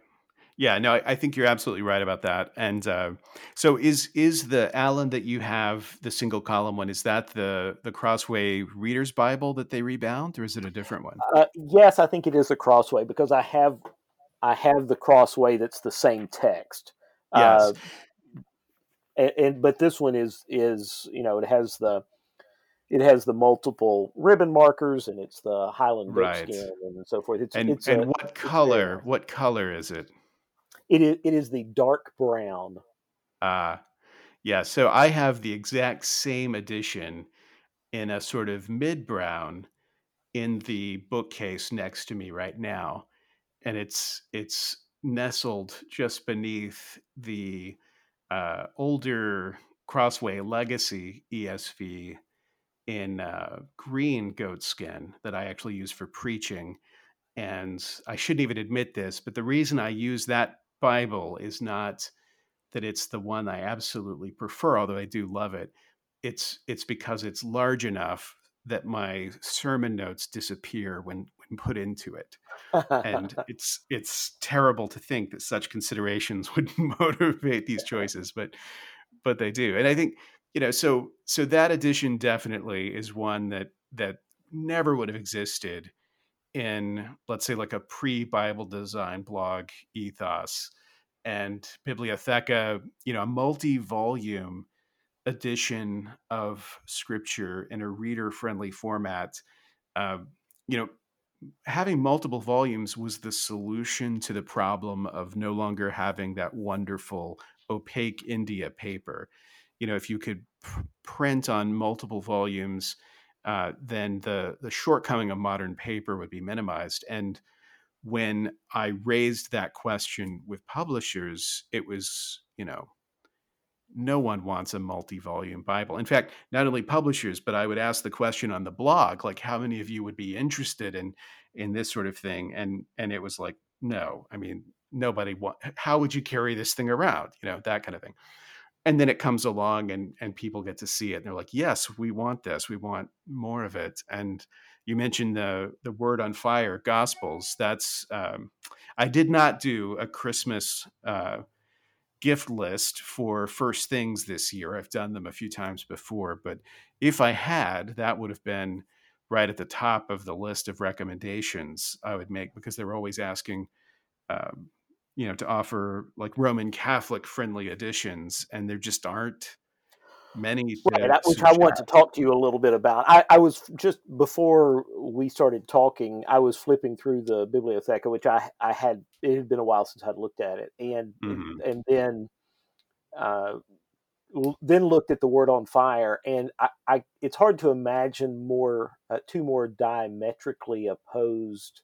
Yeah, no, I, I think you're absolutely right about that. And uh, so, is is the Allan that you have the single column one? Is that the the Crossway Reader's Bible that they rebound, or is it a different one?
Uh, yes, I think it is a Crossway because I have I have the Crossway that's the same text.
Yes.
Uh, and, and but this one is is you know it has the it has the multiple ribbon markers and it's the Highland
Right.
goatskin and so forth. It's
and
it's
and
a-
what color? What color is it?
It is it is the dark brown.
Uh yeah. So I have the exact same edition in a sort of mid brown in the bookcase next to me right now, and it's it's nestled just beneath the uh, older Crossway Legacy ESV in uh, green goatskin that I actually use for preaching. And I shouldn't even admit this, but the reason I use that Bible is not that it's the one I absolutely prefer, although I do love it. It's it's because it's large enough that my sermon notes disappear when when put into it and it's it's terrible to think that such considerations would motivate these choices but but they do and i think you know so so that edition definitely is one that that never would have existed in let's say like a pre-bible design blog ethos and bibliotheca you know a multi-volume edition of scripture in a reader friendly format uh, you know having multiple volumes was the solution to the problem of no longer having that wonderful opaque India paper. You know, if you could pr- print on multiple volumes, uh, then the the shortcoming of modern paper would be minimized. And when I raised that question with publishers, it was you know no one wants a multi-volume bible. In fact not only publishers but i would ask the question on the blog like how many of you would be interested in in this sort of thing? And and it was like no. I mean nobody want how would you carry this thing around? You know that kind of thing and then it comes along and and people get to see it and they're like yes we want this we want more of it and you mentioned the the word on fire gospels that's um, i did not do a christmas uh, gift list for first things this year. I've done them a few times before, but if I had, that would have been right at the top of the list of recommendations I would make because they were always asking, um, you know, to offer like Roman Catholic friendly editions, and there just aren't many.
Right, which I want to talk to you a little bit about. I, I was just before we started talking, I was flipping through the Bibliotheca, which I I had it had been a while since I'd looked at it, and
Mhm.
and then uh, then looked at the Word on Fire, and I, I it's hard to imagine more uh, two more diametrically opposed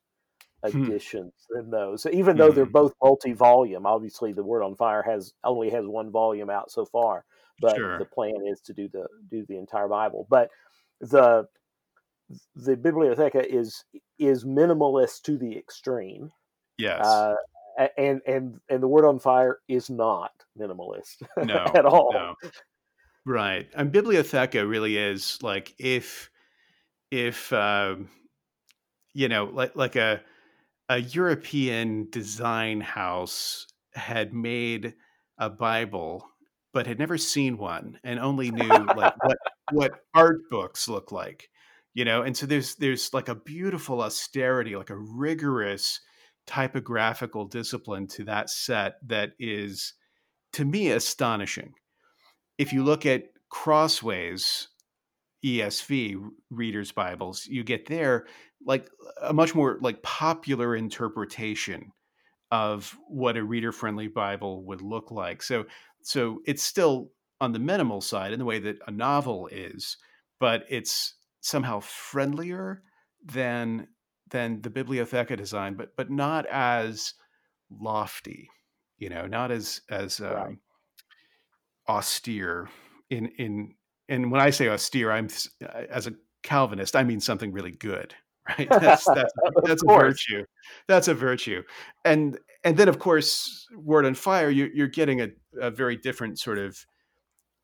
Hmm.
editions than those. Even though they're
Hmm.
both multi-volume, obviously the Word on Fire has only has one volume out so far, but
Sure.
the plan is to do the do the entire Bible. But the the Bibliotheca is is minimalist to the extreme,
Yes.
uh, and and and the Word on Fire is not minimalist
no.
at all.
No. Right. And Bibliotheca really is like if if um, you know like like a a European design house had made a Bible but had never seen one and only knew like what what art books look like. You know, and so there's there's like a beautiful austerity, like a rigorous typographical discipline to that set that is to me astonishing if you look at crossways ESV readers Bibles, you get there like a much more like popular interpretation of what a reader friendly Bible would look like. So so it's still on the minimal side in the way that a novel is, but it's somehow friendlier than than the Bibliotheca design, but but not as lofty, you know, not as as um, right. austere in in and when I say austere, I'm uh, as a Calvinist, I mean something really good, right? That's that's, that's a virtue. That's a virtue, and and then of course, Word on Fire, you, you're getting a, a very different sort of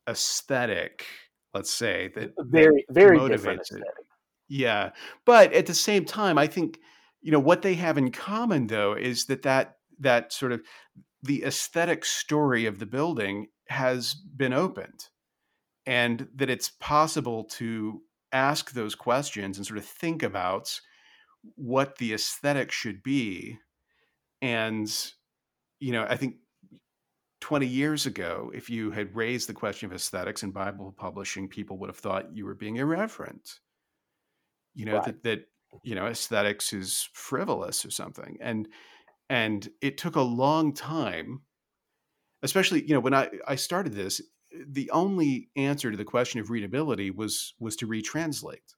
aesthetic. Let's say that
very very different aesthetic. It.
Yeah, but at the same time, I think you know what they have in common though is that that that sort of the aesthetic story of the building has been opened and that it's possible to ask those questions and sort of think about what the aesthetic should be. And you know i think 20 years ago if you had raised the question of aesthetics in bible publishing people would have thought you were being irreverent. You know right. that that you know aesthetics is frivolous or something. And and it took a long time especially you know when i i started this the only answer to the question of readability was was to retranslate.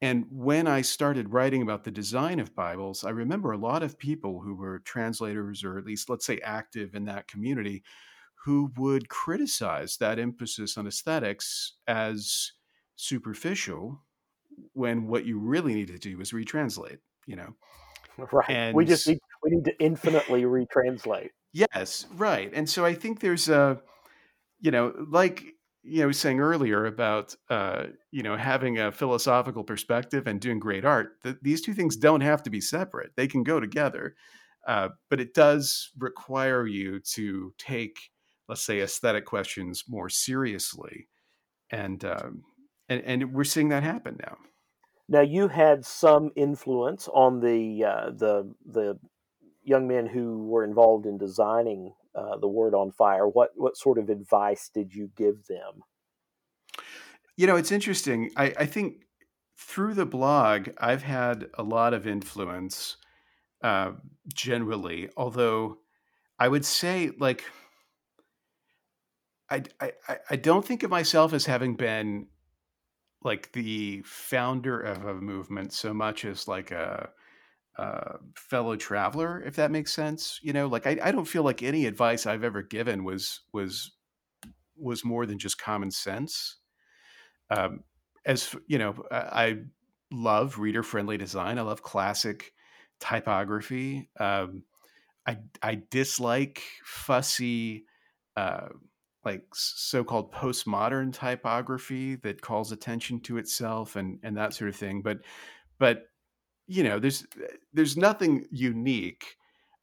And when I started writing about the design of Bibles, I remember a lot of people who were translators or at least let's say active in that community who would criticize that emphasis on aesthetics as superficial when what you really need to do is retranslate, you know.
Right. And we just need we need to infinitely retranslate.
Yes, right. And so I think there's a you know, like you know, saying earlier about uh, you know having a philosophical perspective and doing great art. Th- these two things don't have to be separate; they can go together. Uh, but it does require you to take, let's say, aesthetic questions more seriously, and um, and, and we're seeing that happen now.
Now, you had some influence on the uh, the the young men who were involved in designing uh, the word on fire what what sort of advice did you give them?
You know it's interesting i, I think through the blog i've had a lot of influence uh, generally although i would say like I, I i don't think of myself as having been like the founder of a movement so much as like a uh, fellow traveler, if that makes sense. You know, like I, I don't feel like any advice I've ever given was was was more than just common sense. Um, as you know, I love reader friendly design. I love classic typography. Um, I I dislike fussy. Uh, like so-called postmodern typography that calls attention to itself and and that sort of thing but but you know, there's there's nothing unique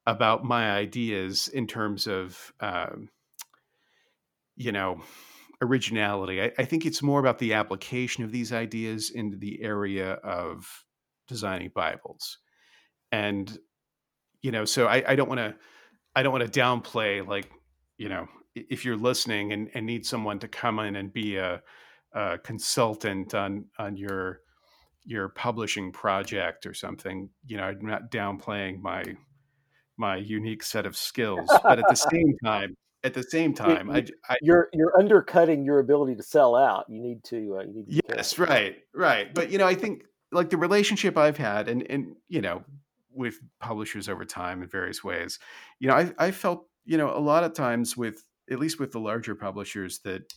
about my ideas in terms of um, you know originality. I, I, think it's more about the application of these ideas into the area of designing Bibles, and you know, so I, I don't want to I don't want to downplay like you know if you're listening and, and need someone to come in and be a, a consultant on on your your publishing project or something, you know, I'm not downplaying my my unique set of skills, but at the same time, at the same time, I, I,
you're you're undercutting your ability to sell out. You need to. Uh, you need
to yes, right, right. But you know, I think like the relationship I've had, and and you know, with publishers over time in various ways, you know, I I felt you know a lot of times with at least with the larger publishers that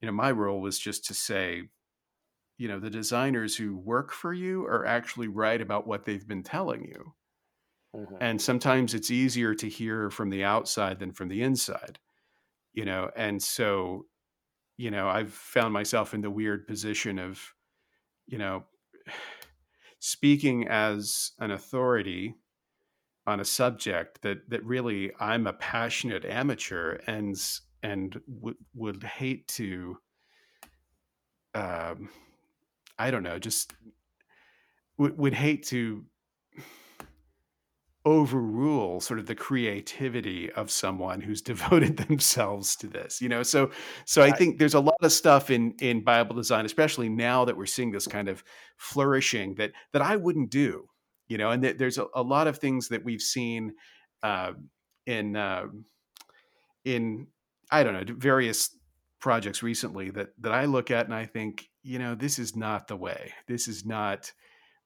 you know my role was just to say you know the designers who work for you are actually right about what they've been telling you mm-hmm. and sometimes it's easier to hear from the outside than from the inside you know and so you know i've found myself in the weird position of you know speaking as an authority on a subject that that really i'm a passionate amateur and and would would hate to um I don't know, just would, would hate to overrule sort of the creativity of someone who's devoted themselves to this you know? So so i think there's a lot of stuff in in bible design especially now that we're seeing this kind of flourishing that that i wouldn't do you know? And th- there's a, a, lot of things that we've seen uh, in uh, in i don't know various projects recently that that i look at and i think you know this is not the way this is not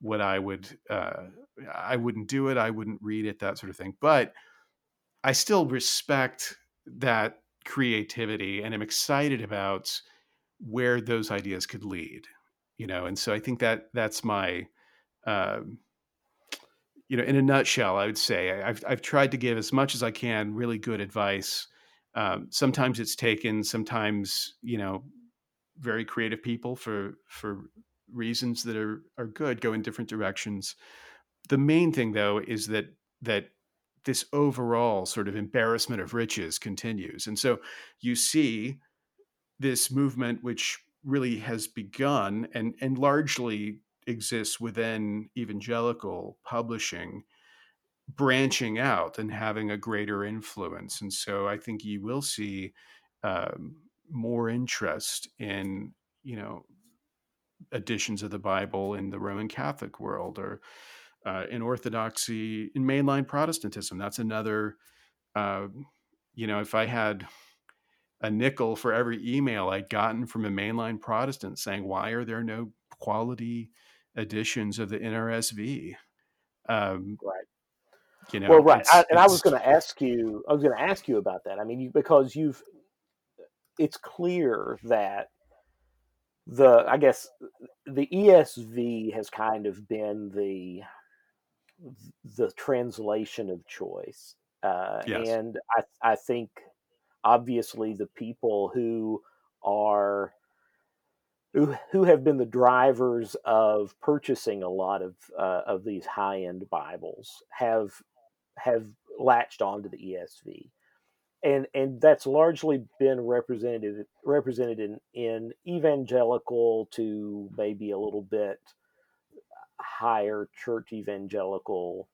what i would uh, I wouldn't do it. I wouldn't read it, that sort of thing. But I still respect that creativity and I'm excited about where those ideas could lead. You know, and so I think that that's my, um, you know, in a nutshell, I would say I've I've tried to give as much as I can really good advice. Um, sometimes it's taken, sometimes you know, very creative people for for reasons that are are good go in different directions. The main thing though is that that this overall sort of embarrassment of riches continues. And so you see this movement which really has begun and and largely exists within evangelical publishing branching out and having a greater influence. And so i think you will see um, more interest in you know editions of the bible in the roman catholic world or uh, in Orthodoxy, in mainline Protestantism. That's another, uh, you know, if I had a nickel for every email I'd gotten from a mainline Protestant saying, why are there no quality editions of the NRSV? Um,
right.
You know,
well, right. I, and I was going to ask you, I was going to ask you about that. I mean, you, because you've, it's clear that the, I guess, the ESV has kind of been the the translation of choice. Uh, yes. And I, I think obviously the people who are who, who have been the drivers of purchasing a lot of uh, of these high end Bibles have have latched onto the ESV, and and that's largely been represented represented in in evangelical to maybe a little bit higher church evangelical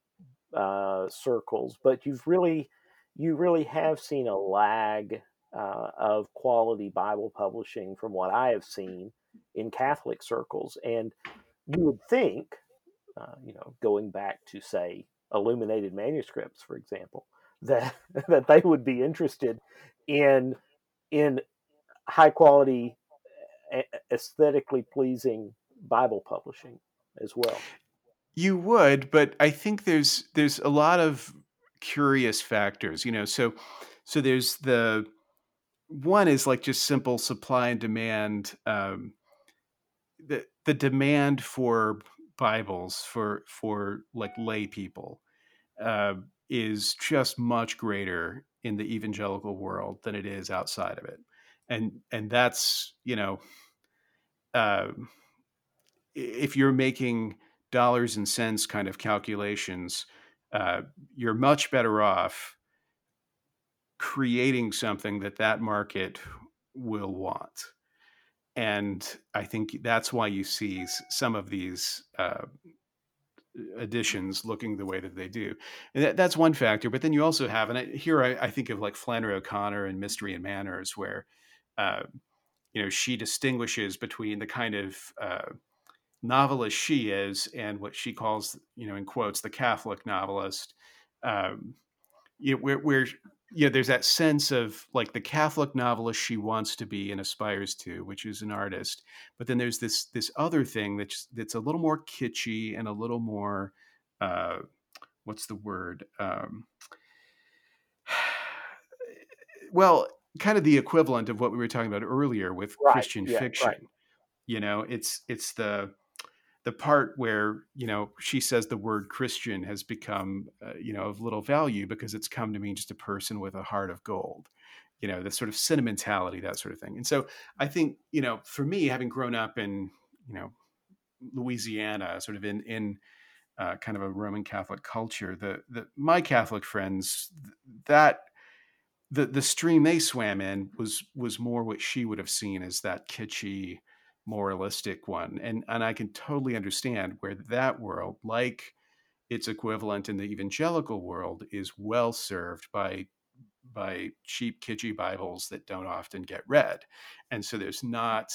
uh, circles, but you've really you really have seen a lag uh, of quality Bible publishing from what I have seen in Catholic circles, and you would think, uh, you know, going back to say illuminated manuscripts, for example, that that they would be interested in in high quality, aesthetically pleasing Bible publishing as well.
You would, but I think there's there's a lot of curious factors, you know. So so there's the one is like just simple supply and demand. Um, the the demand for Bibles for for like lay people uh, is just much greater in the evangelical world than it is outside of it, and and that's you know. Uh, if you're making dollars and cents kind of calculations, uh, you're much better off creating something that that market will want. And I think that's why you see some of these uh, editions looking the way that they do. And that, that's one factor. But then you also have, and I, here I, I, think of like Flannery O'Connor and Mystery and Manners, where, uh, you know, she distinguishes between the kind of uh, novelist she is and what she calls, you know, in quotes, the Catholic novelist. Um, where, where you know, there's that sense of like the Catholic novelist she wants to be and aspires to, which is an artist. But then there's this this other thing that's that's a little more kitschy and a little more, uh, what's the word? Um, well, kind of the equivalent of what we were talking about earlier with right. Christian yeah, fiction. Right. You know, it's it's the the part where you know she says the word christian has become uh, you know of little value because it's come to mean just a person with a heart of gold you know the sort of sentimentality that sort of thing. And so i think you know for me having grown up in you know louisiana sort of in in uh, kind of a roman catholic culture the, the my catholic friends that the the stream they swam in was was more what she would have seen as that kitschy moralistic one and and i can totally understand where that world like its equivalent in the evangelical world is well served by by cheap kitschy bibles that don't often get read. And so there's not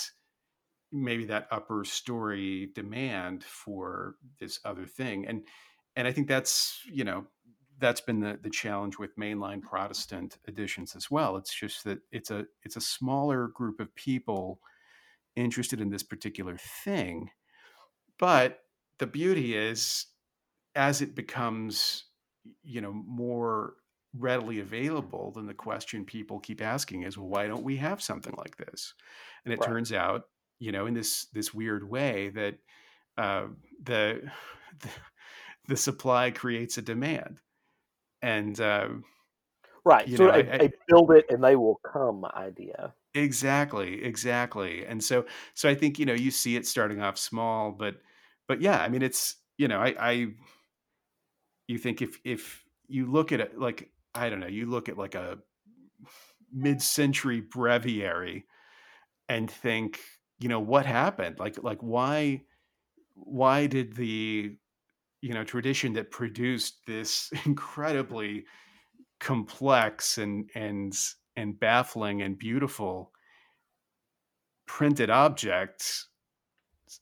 maybe that upper story demand for this other thing. And and i think that's you know that's been the, the challenge with mainline protestant editions as well. It's just that it's a it's a smaller group of people interested in this particular thing but the beauty is as it becomes you know more readily available then the question people keep asking is well why don't we have something like this? And it right. turns out you know in this this weird way that uh, the, the, the supply creates a demand. And uh,
right. so know, a, I, I, build it and they will come idea
exactly exactly and so so i think you know you see it starting off small but but yeah i mean it's you know i i you think if if you look at it like i don't know you look at like a mid-century breviary and think you know what happened? Like like why why did the you know tradition that produced this incredibly complex and and and baffling and beautiful printed object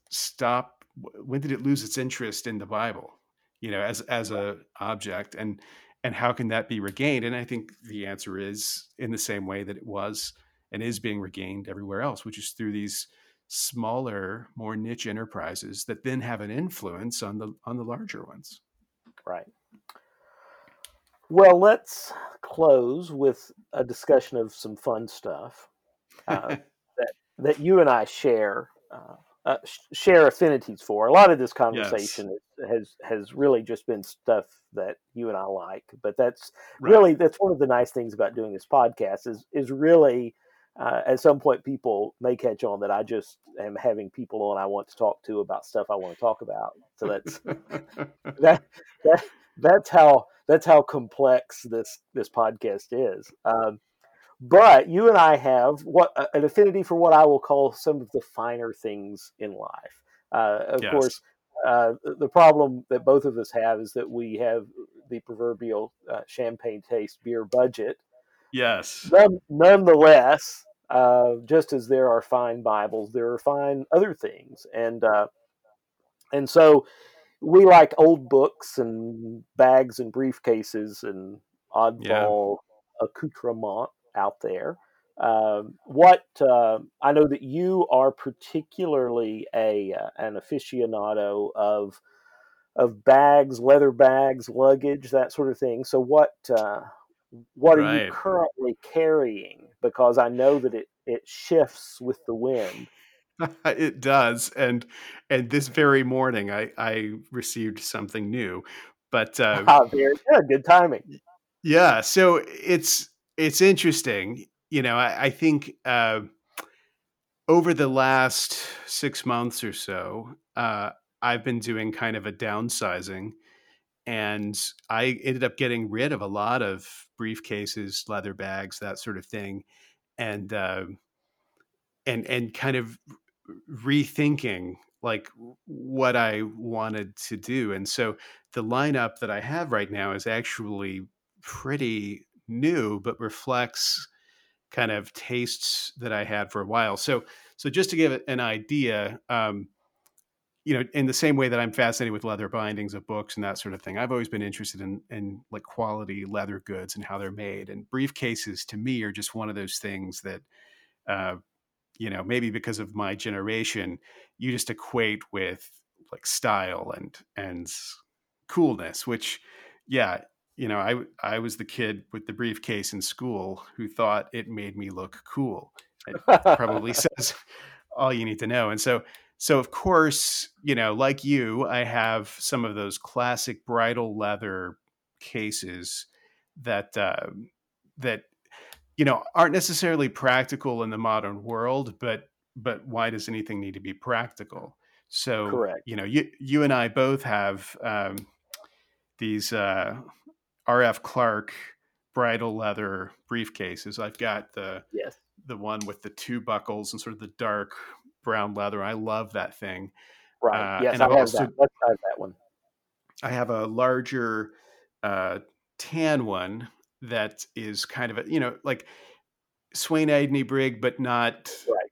stop when did it lose its interest in the bible you know as as a object and and how can that be regained and i think the answer is in the same way that it was and is being regained everywhere else which is through these smaller, more niche enterprises that then have an influence on the on the larger ones.
Right. Well, let's close with a discussion of some fun stuff uh, that that you and I share uh, uh, share affinities for. A lot of this conversation yes. has has really just been stuff that you and I like, but that's right. really that's one of the nice things about doing this podcast is is really uh, at some point people may catch on that I just am having people on I want to talk to about stuff I want to talk about. So that's that, that that's how that's how complex this this podcast is. Um, but you and I have what an affinity for what I will call some of the finer things in life. Uh, of yes. course, uh, the problem that both of us have is that we have the proverbial uh, champagne taste beer budget,
Yes.
None, nonetheless, uh, just as there are fine Bibles, there are fine other things, and uh, and so we like old books and bags and briefcases and oddball yeah. accoutrement out there. Uh, what uh, I know that you are particularly a uh, an aficionado of of bags, leather bags, luggage, that sort of thing. So what uh, what right. are you currently carrying? Because I know that it, it shifts with the wind.
it does. And and this very morning I, I received something new. But uh,
ah, very good. Good timing.
Yeah. So it's it's interesting. You know, I, I think uh, over the last six months or so, uh, I've been doing kind of a downsizing and I ended up getting rid of a lot of briefcases, leather bags, that sort of thing, and uh, and and kind of rethinking like what I wanted to do. And so the lineup that I have right now is actually pretty new, but reflects kind of tastes that I had for a while. So so just to give an idea. Um, you know, in the same way that I'm fascinated with leather bindings of books and that sort of thing, I've always been interested in in like quality leather goods and how they're made. And briefcases to me are just one of those things that, uh, you know, maybe because of my generation, you just equate with like style and and coolness. Which, yeah, you know, I I was the kid with the briefcase in school who thought it made me look cool. It probably says all you need to know. And so so of course, you know, like you, I have some of those classic bridle leather cases that uh, that you know aren't necessarily practical in the modern world, but but why does anything need to be practical? So
Correct.
you know, you you and I both have um, these uh, R.F. Clark bridle leather briefcases. I've got the
yes
the one with the two buckles and sort of the dark brown leather. I love that thing.
Right. Uh, yes, I have also, that. Let's that one.
I have a larger uh, tan one that is kind of a you know like Swaine Adeney Brigg, but not
Right.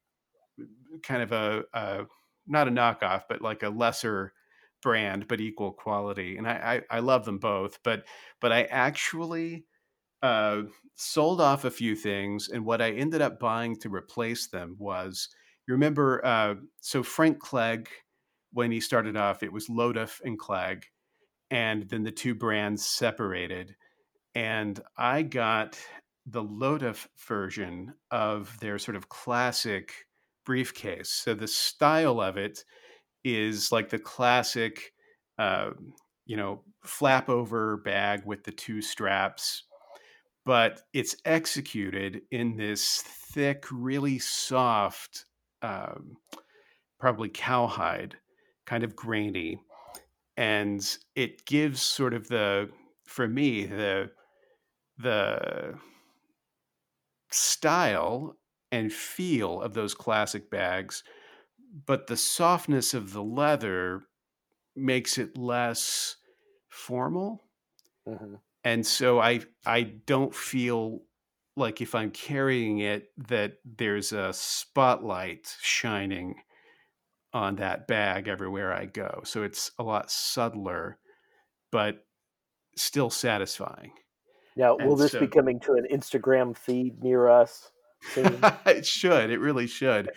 kind of a, a not a knockoff, but like a lesser brand, but equal quality. And I I, I love them both, but but I actually uh, sold off a few things, and what I ended up buying to replace them was you remember uh, so Frank Clegg when he started off, it was Lotuff and Clegg, and then the two brands separated, and I got the Lotuff version of their sort of classic briefcase. So the style of it is like the classic, uh, you know, flap over bag with the two straps, but it's executed in this thick, really soft, um, probably cowhide, kind of grainy. And it gives sort of the, for me, the, the style and feel of those classic bags, but the softness of the leather makes it less formal.
hmm
And so I I don't feel like if I'm carrying it that there's a spotlight shining on that bag everywhere I go. So it's a lot subtler, but still satisfying.
Now, will
And
this
so
be coming to an Instagram feed near us soon?
it should. It really should.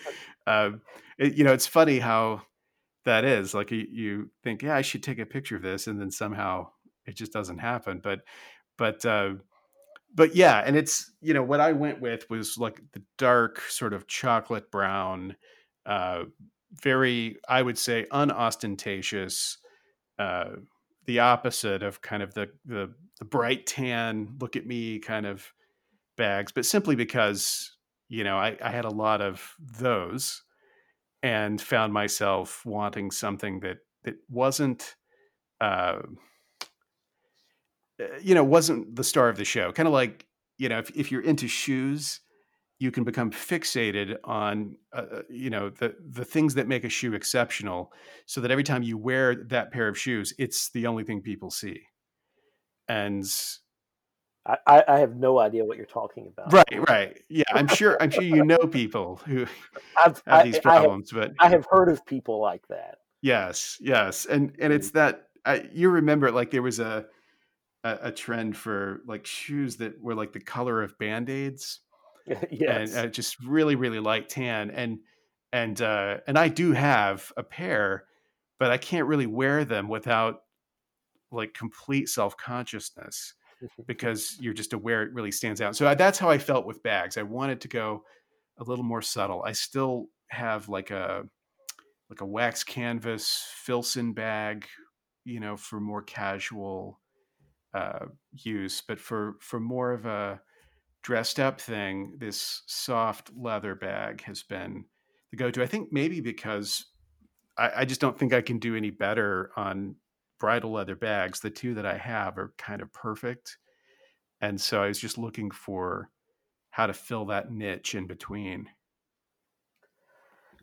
Um, it, you know, it's funny how that is. Like you, you think, yeah, I should take a picture of this, and then somehow it just doesn't happen. But, but, uh, but yeah, and it's you know what I went with was like the dark sort of chocolate brown, uh, very I would say unostentatious. Uh, the opposite of kind of the, the the bright tan, look at me kind of bags, but simply because you know I, I had a lot of those and found myself wanting something that that wasn't uh, uh, you know wasn't the star of the show kind of like you know if, if you're into shoes you can become fixated on uh, uh, you know the the things that make a shoe exceptional so that every time you wear that pair of shoes it's the only thing people see and
I, I have no idea what you're talking about.
right right yeah i'm sure i'm sure you know people who
I've,
have
I,
these
I have
problems but
I have heard of people like that.
yes yes and and it's that I, you remember like there was a, a a trend for like shoes that were like the color of band-aids and uh, just really really light tan and and uh and i do have a pair but i can't really wear them without like complete self-consciousness because you're just aware it really stands out. So I, that's how i felt with bags. I wanted to go a little more subtle. I still have like a like a wax canvas filson bag you know for more casual uh use. But for for more of a dressed up thing, this soft leather bag has been the go to. I think maybe because I, I, just don't think I can do any better on bridle leather bags. The two that I have are kind of perfect. And so I was just looking for how to fill that niche in between.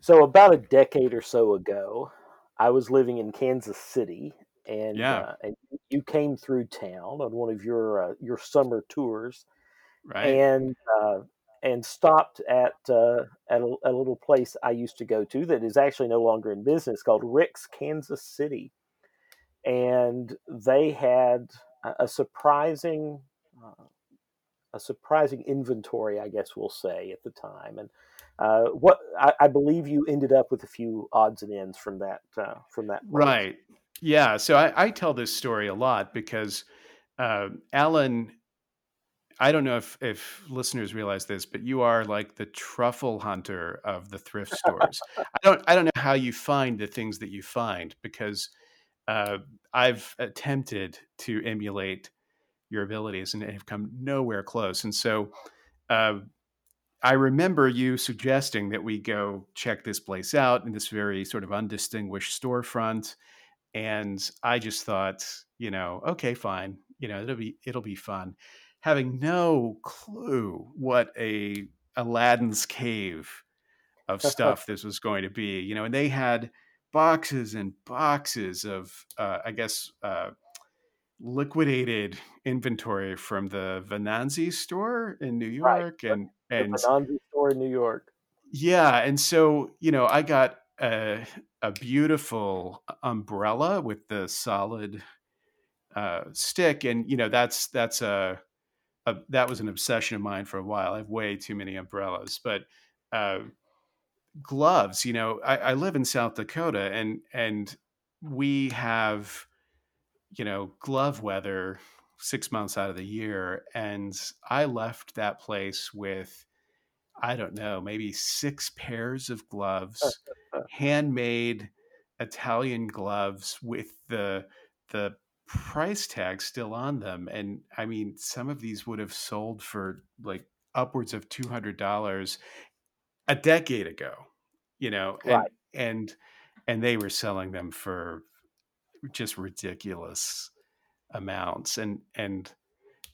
So about a decade or so ago, I was living in Kansas City, and
Yeah,
uh, and you came through town on one of your uh, your summer tours,
right.
and uh, and stopped at uh, at, a, at a little place I used to go to that is actually no longer in business called Rick's Kansas City, and they had a, surprising uh, a surprising inventory, I guess we'll say at the time, and uh, what I, I believe you ended up with a few odds and ends from that uh, from that.
Right. Yeah. So I, I tell this story a lot because uh, Alan I don't know if if listeners realize this, but you are like the truffle hunter of the thrift stores. I don't I don't know how you find the things that you find because uh, I've attempted to emulate your abilities and have come nowhere close. And so uh, I remember you suggesting that we go check this place out in this very sort of undistinguished storefront. And I just thought, you know, okay, fine, you know, it'll be it'll be fun having no clue what a Aladdin's cave of stuff this was going to be. You know, and they had boxes and boxes of, uh, I guess, uh, liquidated inventory from the Venanzi store in New York,
right.
and and
Venanzi store in New York.
Yeah, and so you know, I got a a beautiful umbrella with the solid uh, stick, and you know that's that's a, a, that was an obsession of mine for a while. I have way too many umbrellas, but uh, gloves. You know, I, I live in South Dakota, and and we have you know glove weather six months out of the year, and I left that place with I don't know, maybe six pairs of gloves, handmade Italian gloves with the the price tag still on them. And I mean, some of these would have sold for like upwards of two hundred dollars a decade ago, you know, and,
right.
and and they were selling them for just ridiculous amounts. And and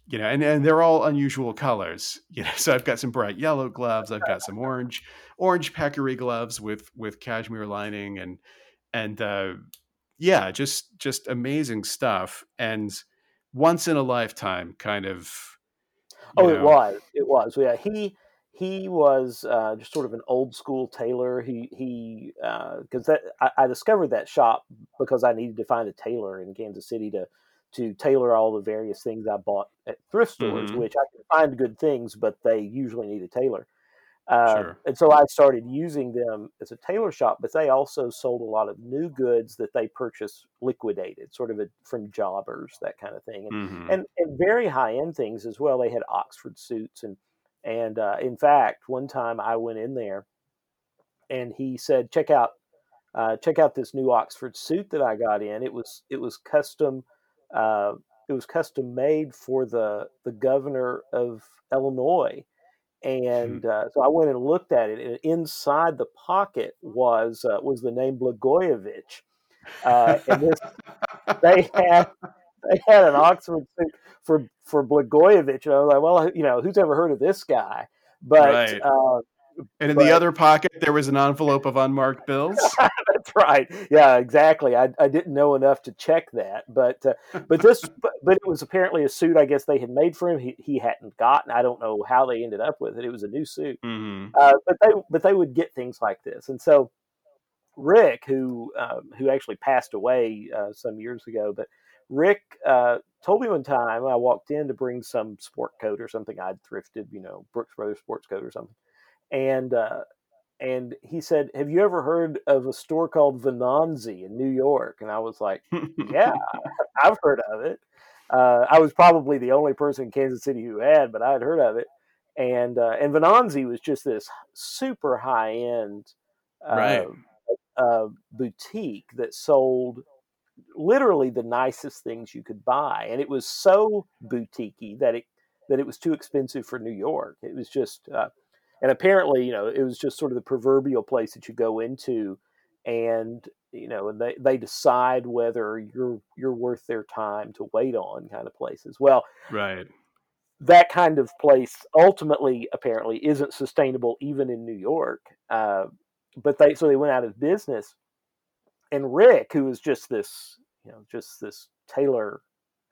you know, and, and they're all unusual colors. You know, so I've got some bright yellow gloves, I've got some orange, orange peccary gloves with with cashmere lining, and and uh, yeah, just just amazing stuff, and once in a lifetime kind of.
Oh, know. it was, it was. Yeah, he he was uh, just sort of an old school tailor. He he because uh, that I, I discovered that shop because I needed to find a tailor in Kansas City to to tailor all the various things I bought at thrift stores, mm-hmm. which I can find good things, but they usually need a tailor. Uh, sure. And so I started using them as a tailor shop, but they also sold a lot of new goods that they purchased liquidated, sort of a, from jobbers, that kind of thing, and, mm-hmm. and, and very high end things as well. They had Oxford suits, and and uh, in fact, one time I went in there, and he said, "Check out, uh, check out this new Oxford suit that I got in. It was it was custom." Uh, it was custom made for the the governor of Illinois, and hmm. uh, so I went and looked at it. And inside the pocket was uh, was the name Blagojevich, uh, and this they had they had an Oxford suit for for Blagojevich, and I was like, well, you know, who's ever heard of this guy? But right. Uh,
and in but, the other pocket, there was an envelope of unmarked bills.
That's right. Yeah, exactly. I, I didn't know enough to check that, but uh, but this but, but, it was apparently a suit. I guess they had made for him. He, he hadn't gotten. I don't know how they ended up with it. It was a new suit. Mm-hmm. Uh, but they but they would get things like this, and so Rick, who um, who actually passed away uh, some years ago, but Rick uh, told me one time I walked in to bring some sport coat or something I'd thrifted, you know, Brooks Brothers sports coat or something and uh, and he said, "Have you ever heard of a store called Venanzi in New York?" And I was like, "Yeah, I've heard of it." Uh, I was probably the only person in Kansas City who had, but I had heard of it. And uh, and Venanzi was just this super high end
right.
Uh, boutique that sold literally the nicest things you could buy, and it was so boutiquey that it that it was too expensive for New York. It was just uh, and apparently, you know, it was just sort of the proverbial place that you go into, and you know, and they they decide whether you're you're worth their time to wait on, kind of places. Well,
right.
That kind of place ultimately, apparently, isn't sustainable even in New York. Uh, but they so they went out of business, and Rick, who was just this, you know, just this tailor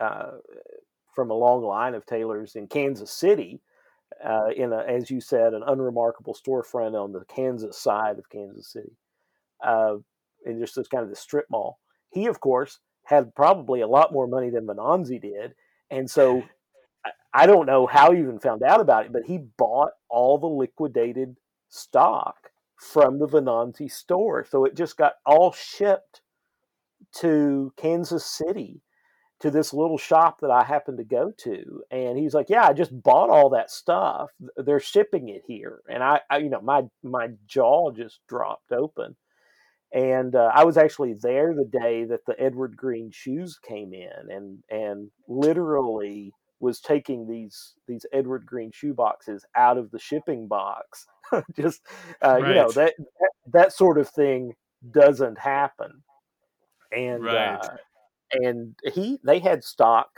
uh, from a long line of tailors in Kansas City uh, in a, as you said, an unremarkable storefront on the Kansas side of Kansas City, uh, and just this kind of the strip mall. He, of course, had probably a lot more money than Venanzi did, and so I don't know how he even found out about it, but he bought all the liquidated stock from the Venanzi store, so it just got all shipped to Kansas City to this little shop that I happened to go to, and he's like, "Yeah, I just bought all that stuff. They're shipping it here." And I, I you know, my my jaw just dropped open. And uh, I was actually there the day that the Edward Green shoes came in, and and literally was taking these these Edward Green shoe boxes out of the shipping box. just uh, right. you know that, that, that sort of thing doesn't happen. And right. uh, and he they had stock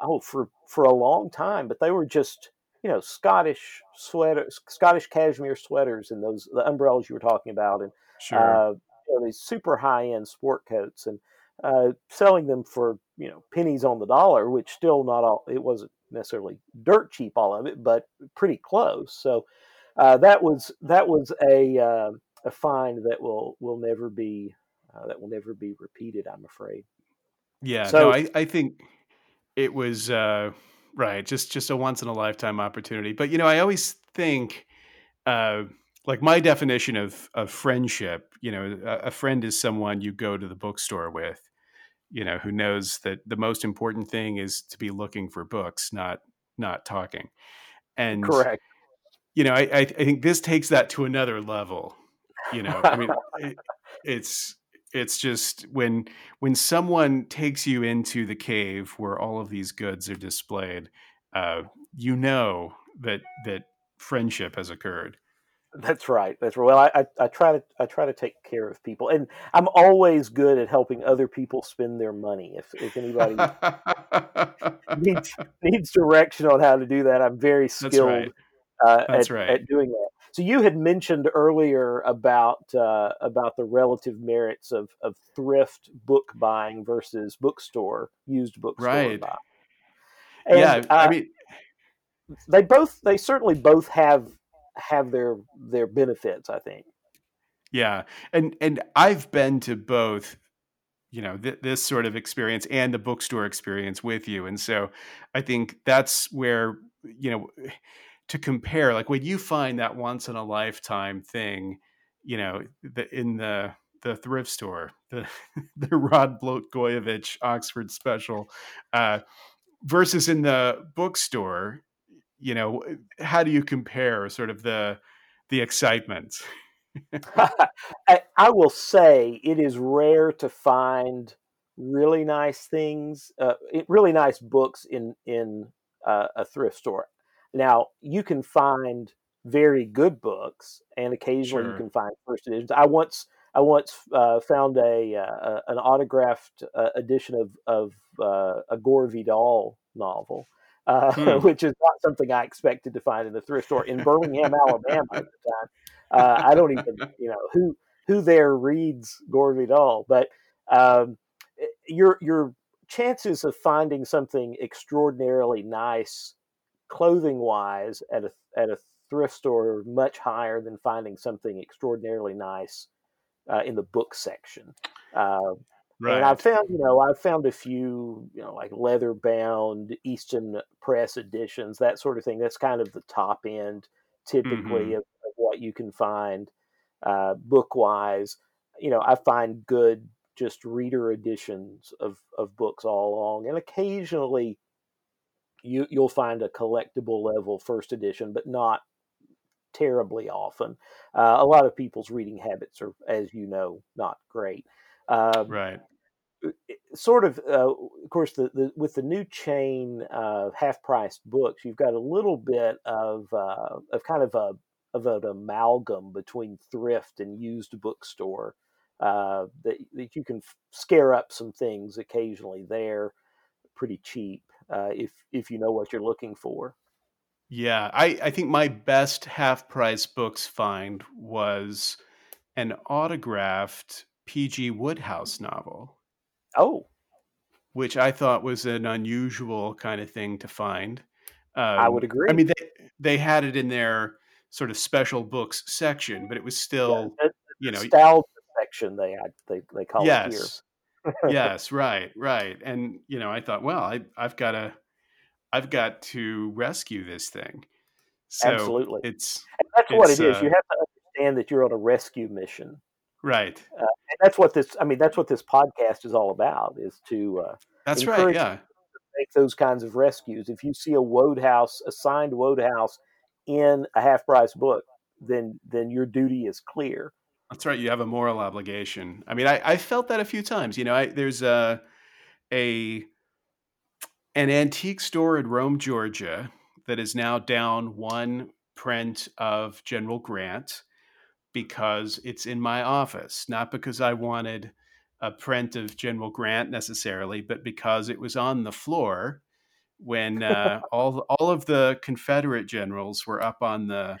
oh for for a long time but they were just you know scottish sweaters scottish cashmere sweaters and those the umbrellas you were talking about and
sure. uh,
you know, these super high end sport coats and uh, selling them for you know pennies on the dollar, which still not all it wasn't necessarily dirt cheap all of it, but pretty close. So uh, that was that was a uh, a find that will will never be uh, that will never be repeated. I'm afraid.
Yeah, so, no, I, I think it was uh, right, just just a once in a lifetime opportunity. But you know, I always think uh, like my definition of of friendship. You know, a, a friend is someone you go to the bookstore with. You know, who knows that the most important thing is to be looking for books, not not talking. And
correct.
You know, I I, I think this takes that to another level. You know, I mean, it, it's it's just when when someone takes you into the cave where all of these goods are displayed uh, you know that that friendship has occurred
that's right that's right well I, I, I try to i try to take care of people and i'm always good at helping other people spend their money if if anybody needs needs direction on how to do that i'm very skilled That's right. uh, at, right. at doing that so you had mentioned earlier about uh, about the relative merits of, of thrift book buying versus bookstore used bookstore right. buying.
And, yeah, I uh, mean,
they both they certainly both have have their their benefits. I think.
Yeah, and and I've been to both you know th- this sort of experience and the bookstore experience with you and so i think that's where you know to compare like when you find that once in a lifetime thing you know the, in the the thrift store the the rod blagojevich oxford special uh, versus in the bookstore you know how do you compare sort of the the excitement?
I, I, will say it is rare to find really nice things uh, really nice books in in uh, a thrift store now, you can find very good books, and occasionally sure. you can find first editions. I once I once uh, found a uh, an autographed uh, edition of of uh, a Gore Vidal novel, uh, hmm. which is not something I expected to find in the thrift store in Birmingham, Alabama at the time. Uh, I don't even you know who who there reads Gore Vidal, but um, eh, your your chances of finding something extraordinarily nice clothing wise at a at a thrift store much higher than finding something extraordinarily nice uh, in the book section. Uh, right. And I've found, you know, I've found a few, you know, like leather bound Easton Press editions, that sort of thing. That's kind of the top end, typically, mm-hmm. of, of, what you can find uh, book wise. You know, I find good just reader editions of, of books all along, and occasionally you you'll find a collectible level first edition, but not terribly often. Uh, a lot of people's reading habits are, as you know, not great.
Uh, right.
Sort of, uh, of course, the, the, with the new chain of half-priced books, you've got a little bit of uh, of kind of a of an amalgam between thrift and used bookstore uh, that that you can scare up some things occasionally there, pretty cheap uh, if if you know what you're looking for.
Yeah, I, I think my best half price books find was an autographed P.G. Wodehouse novel.
Oh.
Which I thought was an unusual kind of thing to find.
Um, I would agree.
I mean, they, they had it in their sort of special books section, but it was still, yeah, you know,
nostalgia section. They they they call
yes,
it here
yes, right, right. And you know, I thought, well, I, I've got to, I've got to rescue this thing. So
Absolutely,
it's
and that's it's, what it is. Uh, you have to understand that you're on a rescue mission,
right?
Uh, and that's what this. I mean, that's what this podcast is all about. Is to uh,
that's right, yeah.
Make those kinds of rescues. If you see a Wodehouse, a signed Wodehouse in a half price book, then then your duty is clear.
That's right. You have a moral obligation. I mean, I, I felt that a few times. You know, I, there's a a an antique store in Rome, Georgia, that is now down one print of General Grant because it's in my office, not because I wanted a print of General Grant necessarily, but because it was on the floor when uh, all all of the Confederate generals were up on the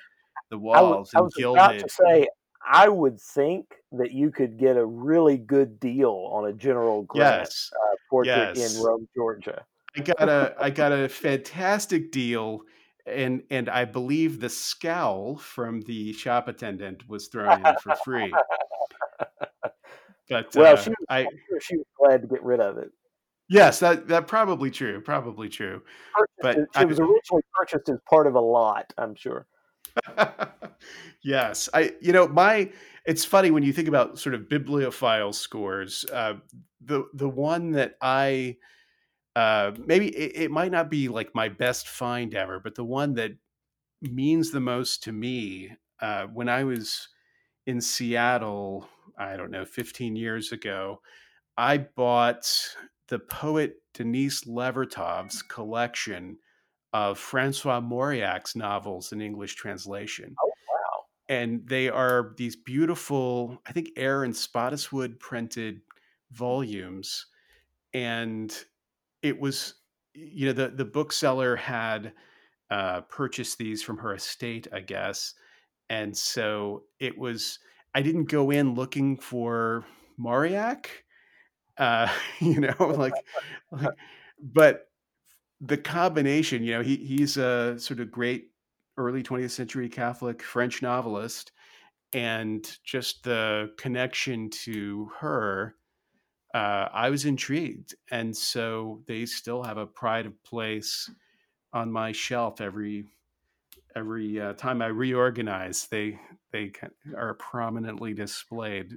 the walls
I was, I was about to say I would think that you could get a really good deal on a General Grant
Yes.
uh, portrait
Yes.
in Rome, Georgia.
I got a I got a fantastic deal, and and I believe the scowl from the shop attendant was thrown in for free. But
Well,
uh,
she was,
I
sure she was glad to get rid of it.
yes, that that probably true, probably true. But
Purchased-
I-
it was originally purchased as part of a lot. I'm sure.
yes, I you know my it's funny when you think about sort of bibliophile scores. Uh, the the one that I uh, maybe it, it might not be like my best find ever, but the one that means the most to me uh, when I was in Seattle, I don't know, 15 years ago, I bought the poet Denise Levertov's collection of Francois Mauriac's novels in English translation.
Oh wow!
And they are these beautiful, I think, Eyre and Spottiswoode printed volumes. And it was, you know, the, the bookseller had uh, purchased these from her estate, I guess. And so it was, I didn't go in looking for Mauriac, uh, you know, like, like, but the combination, you know, he he's a sort of great early 20th century Catholic French novelist, and just the connection to her, uh, I was intrigued, and so they still have a pride of place on my shelf every every uh, time I reorganize. They they are prominently displayed.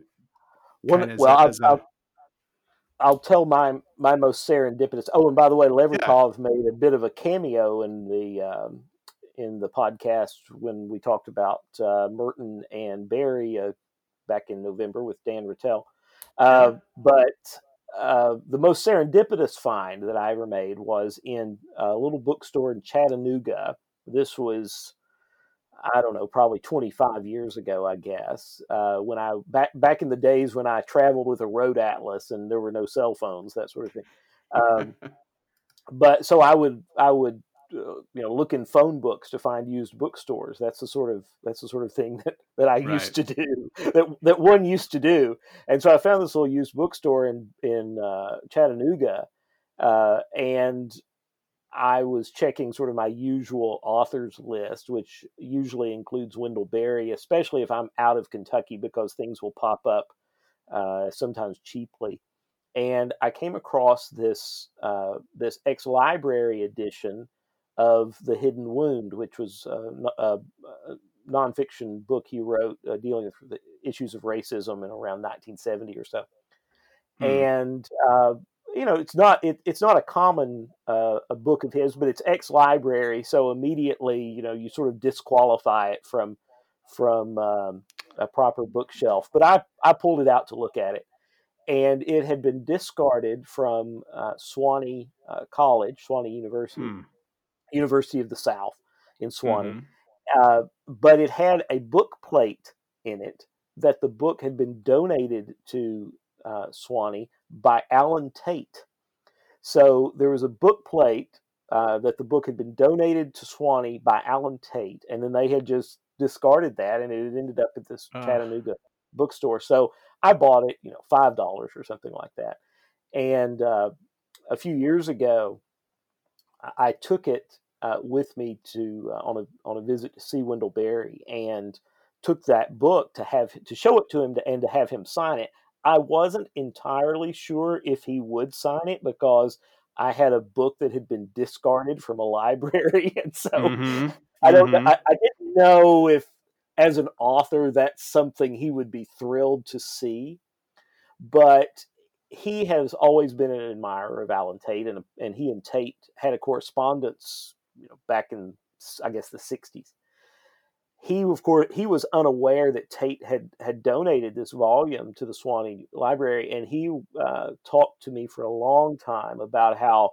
One, well,
as a-
I'll, I'll tell my my most serendipitous. Oh, and by the way, Levertov made a bit of a cameo in the um, in the podcast when we talked about uh, Merton and Berry uh, back in November with Dan Rattel. Uh, but uh, the most serendipitous find that I ever made was in a little bookstore in Chattanooga. This was I don't know, probably 25 years ago, I guess. Uh, when I back back in the days when I traveled with a road atlas and there were no cell phones, that sort of thing. Um, but so I would I would uh, you know look in phone books to find used bookstores. That's the sort of that's the sort of thing that, that I used to do that that one used to do. And so I found this little used bookstore in in uh, Chattanooga, uh, and I was checking sort of my usual authors list, which usually includes Wendell Berry, especially if I'm out of Kentucky because things will pop up uh, sometimes cheaply. And I came across this uh, this ex library edition of The Hidden Wound, which was a, a, a nonfiction book he wrote uh, dealing with the issues of racism in around 1970 or so.
Hmm.
And uh, you know, it's not it, it's not a common uh, a book of his, but it's ex library, so immediately you know you sort of disqualify it from from um, a proper bookshelf. But I I pulled it out to look at it, and it had been discarded from uh, Sewanee uh, College, Sewanee University,
Hmm.
University of the South in Sewanee
Mhm.
uh, but it had a book plate in it that the book had been donated to uh, Sewanee by Allen Tate. So there was a book plate uh, that the book had been donated to Sewanee by Allen Tate, and then they had just discarded that, and it had ended up at this. Chattanooga bookstore. So I bought it, you know, five dollars or something like that. And uh, a few years ago, I- I took it uh, with me to uh, on a on a visit to see Wendell Berry and took that book to have to show it to him to, and to have him sign it. I wasn't entirely sure if he would sign it because I had a book that had been discarded from a library, and so
Mhm.
I don't.
Mhm.
I, I didn't know if, as an author, that's something he would be thrilled to see. But he has always been an admirer of Allen Tate, and and he and Tate had a correspondence, you know, back in I guess the '60s. He, of course, he was unaware that Tate had had donated this volume to the Sewanee Library, and he uh, talked to me for a long time about how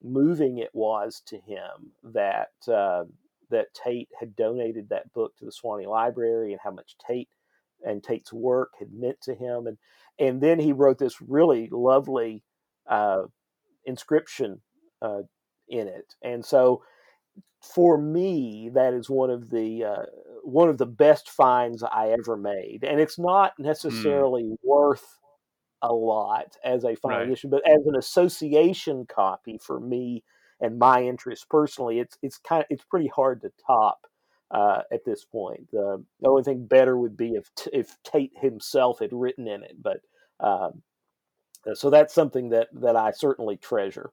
moving it was to him that uh, that Tate had donated that book to the Sewanee Library and how much Tate and Tate's work had meant to him. And and then he wrote this really lovely uh, inscription uh, in it. And so for me, that is one of the uh, one of the best finds I ever made, and it's not
Hmm.
necessarily worth a lot as a fine
Right.
edition, but as an association copy for me and my interest personally, it's it's kind of it's pretty hard to top uh, at this point. The, the only thing better would be if if Tate himself had written in it, but um, so that's something that that I certainly treasure.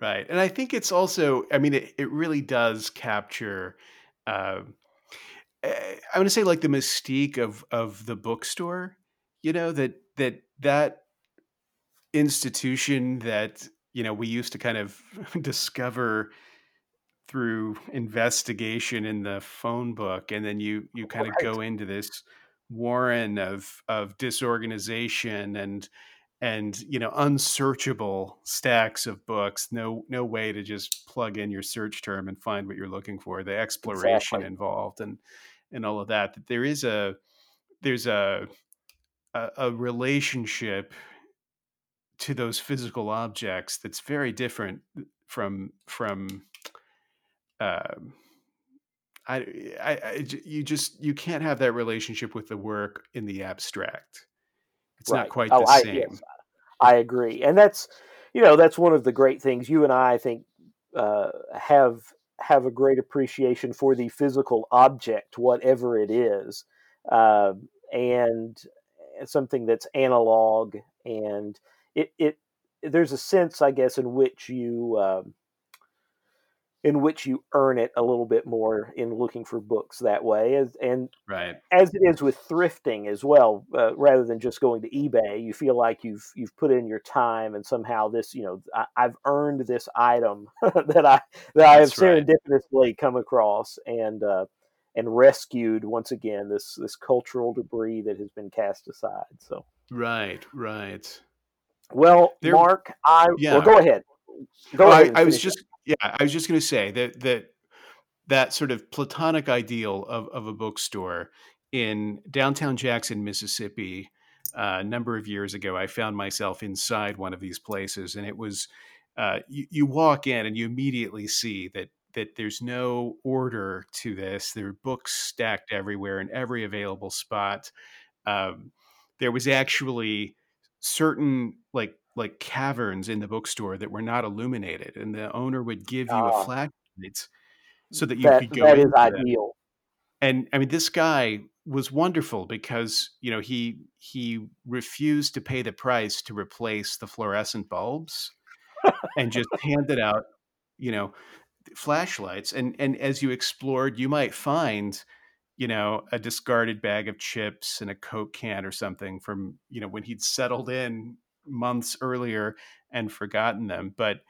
Right. And I think it's also, I mean, it, it really does capture, uh, Eh, I want to say like the mystique of, of the bookstore, you know, that, that, that institution that, you know, we used to kind of discover through investigation in the phone book. And then you, you kind of go into this warren of, of disorganization and, and you know unsearchable stacks of books no no way to just plug in your search term and find what you're looking for the exploration
Exactly.
involved and and all of that that there is a there's a a, a relationship to those physical objects that's very different from from uh i i you just you can't have that relationship with the work in the abstract. It's not quite
Oh,
the
I
same.
Yes, I agree, and that's you know that's one of the great things you and I, I think uh, have have a great appreciation for the physical object, whatever it is, um, and something that's analog, and it it there's a sense, I guess, in which you. Um, in which you earn it a little bit more in looking for books that way, as, and
right
as it is with thrifting as well, uh, rather than just going to eBay, you feel like you've you've put in your time and somehow this, you know, I, I've earned this item that I that I have
right.
serendipitously come across and uh, and rescued once again this this cultural debris that has been cast aside. So,
right right
well,
There-
Mark, I
yeah.
well, go ahead. Go
Oh,
ahead.
I, I was just yeah, I was just going to say that that that sort of platonic ideal of of a bookstore in downtown Jackson, Mississippi, uh, a number of years ago. I found myself inside one of these places, and it was uh, you, you walk in and you immediately see that that there's no order to this. There are books stacked everywhere in every available spot. Um, there was actually certain like like caverns in the bookstore that were not illuminated, and the owner would give you
Ah.
a flashlight so that you
that
could go
that is ideal.
And I mean, this guy was wonderful because you know he he refused to pay the price to replace the fluorescent bulbs, and just handed out you know flashlights. And and as you explored, you might find you know a discarded bag of chips and a coke can or something from you know when he'd settled in months earlier and forgotten them but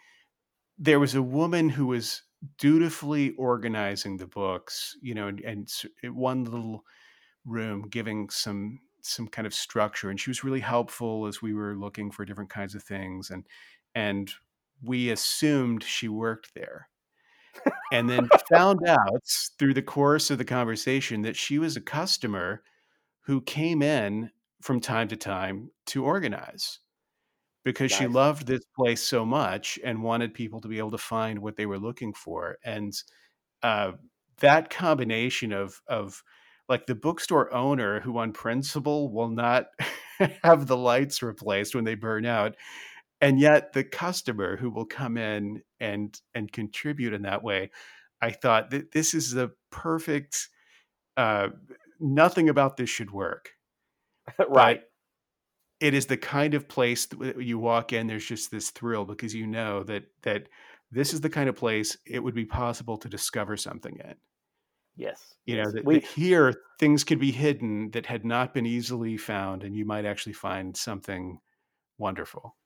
there was a woman who was dutifully organizing the books you know and, and one little room giving some some kind of structure and she was really helpful as we were looking for different kinds of things and and we assumed she worked there and then found out through the course of the conversation that she was a customer who came in from time to time to organize because she loved this place so much and wanted people to be able to find what they were looking for and uh, that combination of of like the bookstore owner who on principle will not have the lights replaced when they burn out and yet the customer who will come in and and contribute in that way i thought that this is the perfect uh, nothing about this should work
right.
It is the kind of place that you walk in there's just this thrill because you know that that this is the kind of place it would be possible to discover something in
Yes.
you know
yes.
that,
we
that here things could be hidden that had not been easily found and you might actually find something wonderful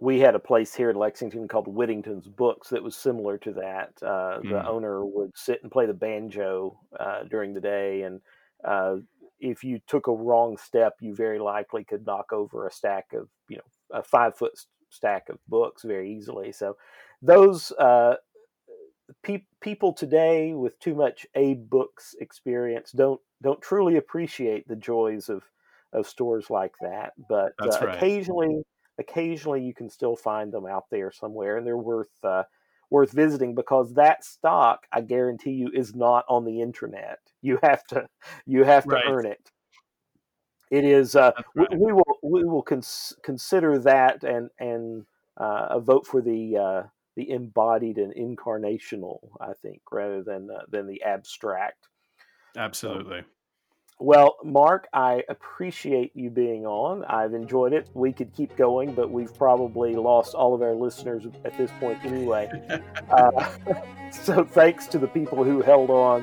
we had a place here in Lexington called Whittington's Books that was similar to that. Uh, the
Mm.
owner would sit and play the banjo uh, during the day, and uh, if you took a wrong step, you very likely could knock over a stack of, you know, a five foot stack of books very easily. So those uh, pe- people today with too much a Books experience don't don't truly appreciate the joys of of stores like that. But uh,
right.
occasionally, occasionally you can still find them out there somewhere, and they're worth uh, worth visiting because that stock, I guarantee you, is not on the internet. You have to you have to
Right.
earn it. It is. Uh,
That's
we, we will we will cons- consider that and and uh, a vote for the uh, the embodied and incarnational. I think rather than uh, than the abstract.
Absolutely.
Well, Mark, I appreciate you being on. I've enjoyed it. We could keep going, but we've probably lost all of our listeners at this point anyway. uh, so, thanks to the people who held on,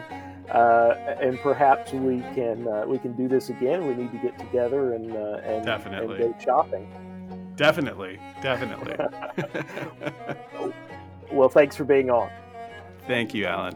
uh, and perhaps we can uh, we can do this again. We need to get together and uh, and,
Definitely.
and go shopping.
Definitely. Definitely.
Well, thanks for being on.
Thank you, Alan.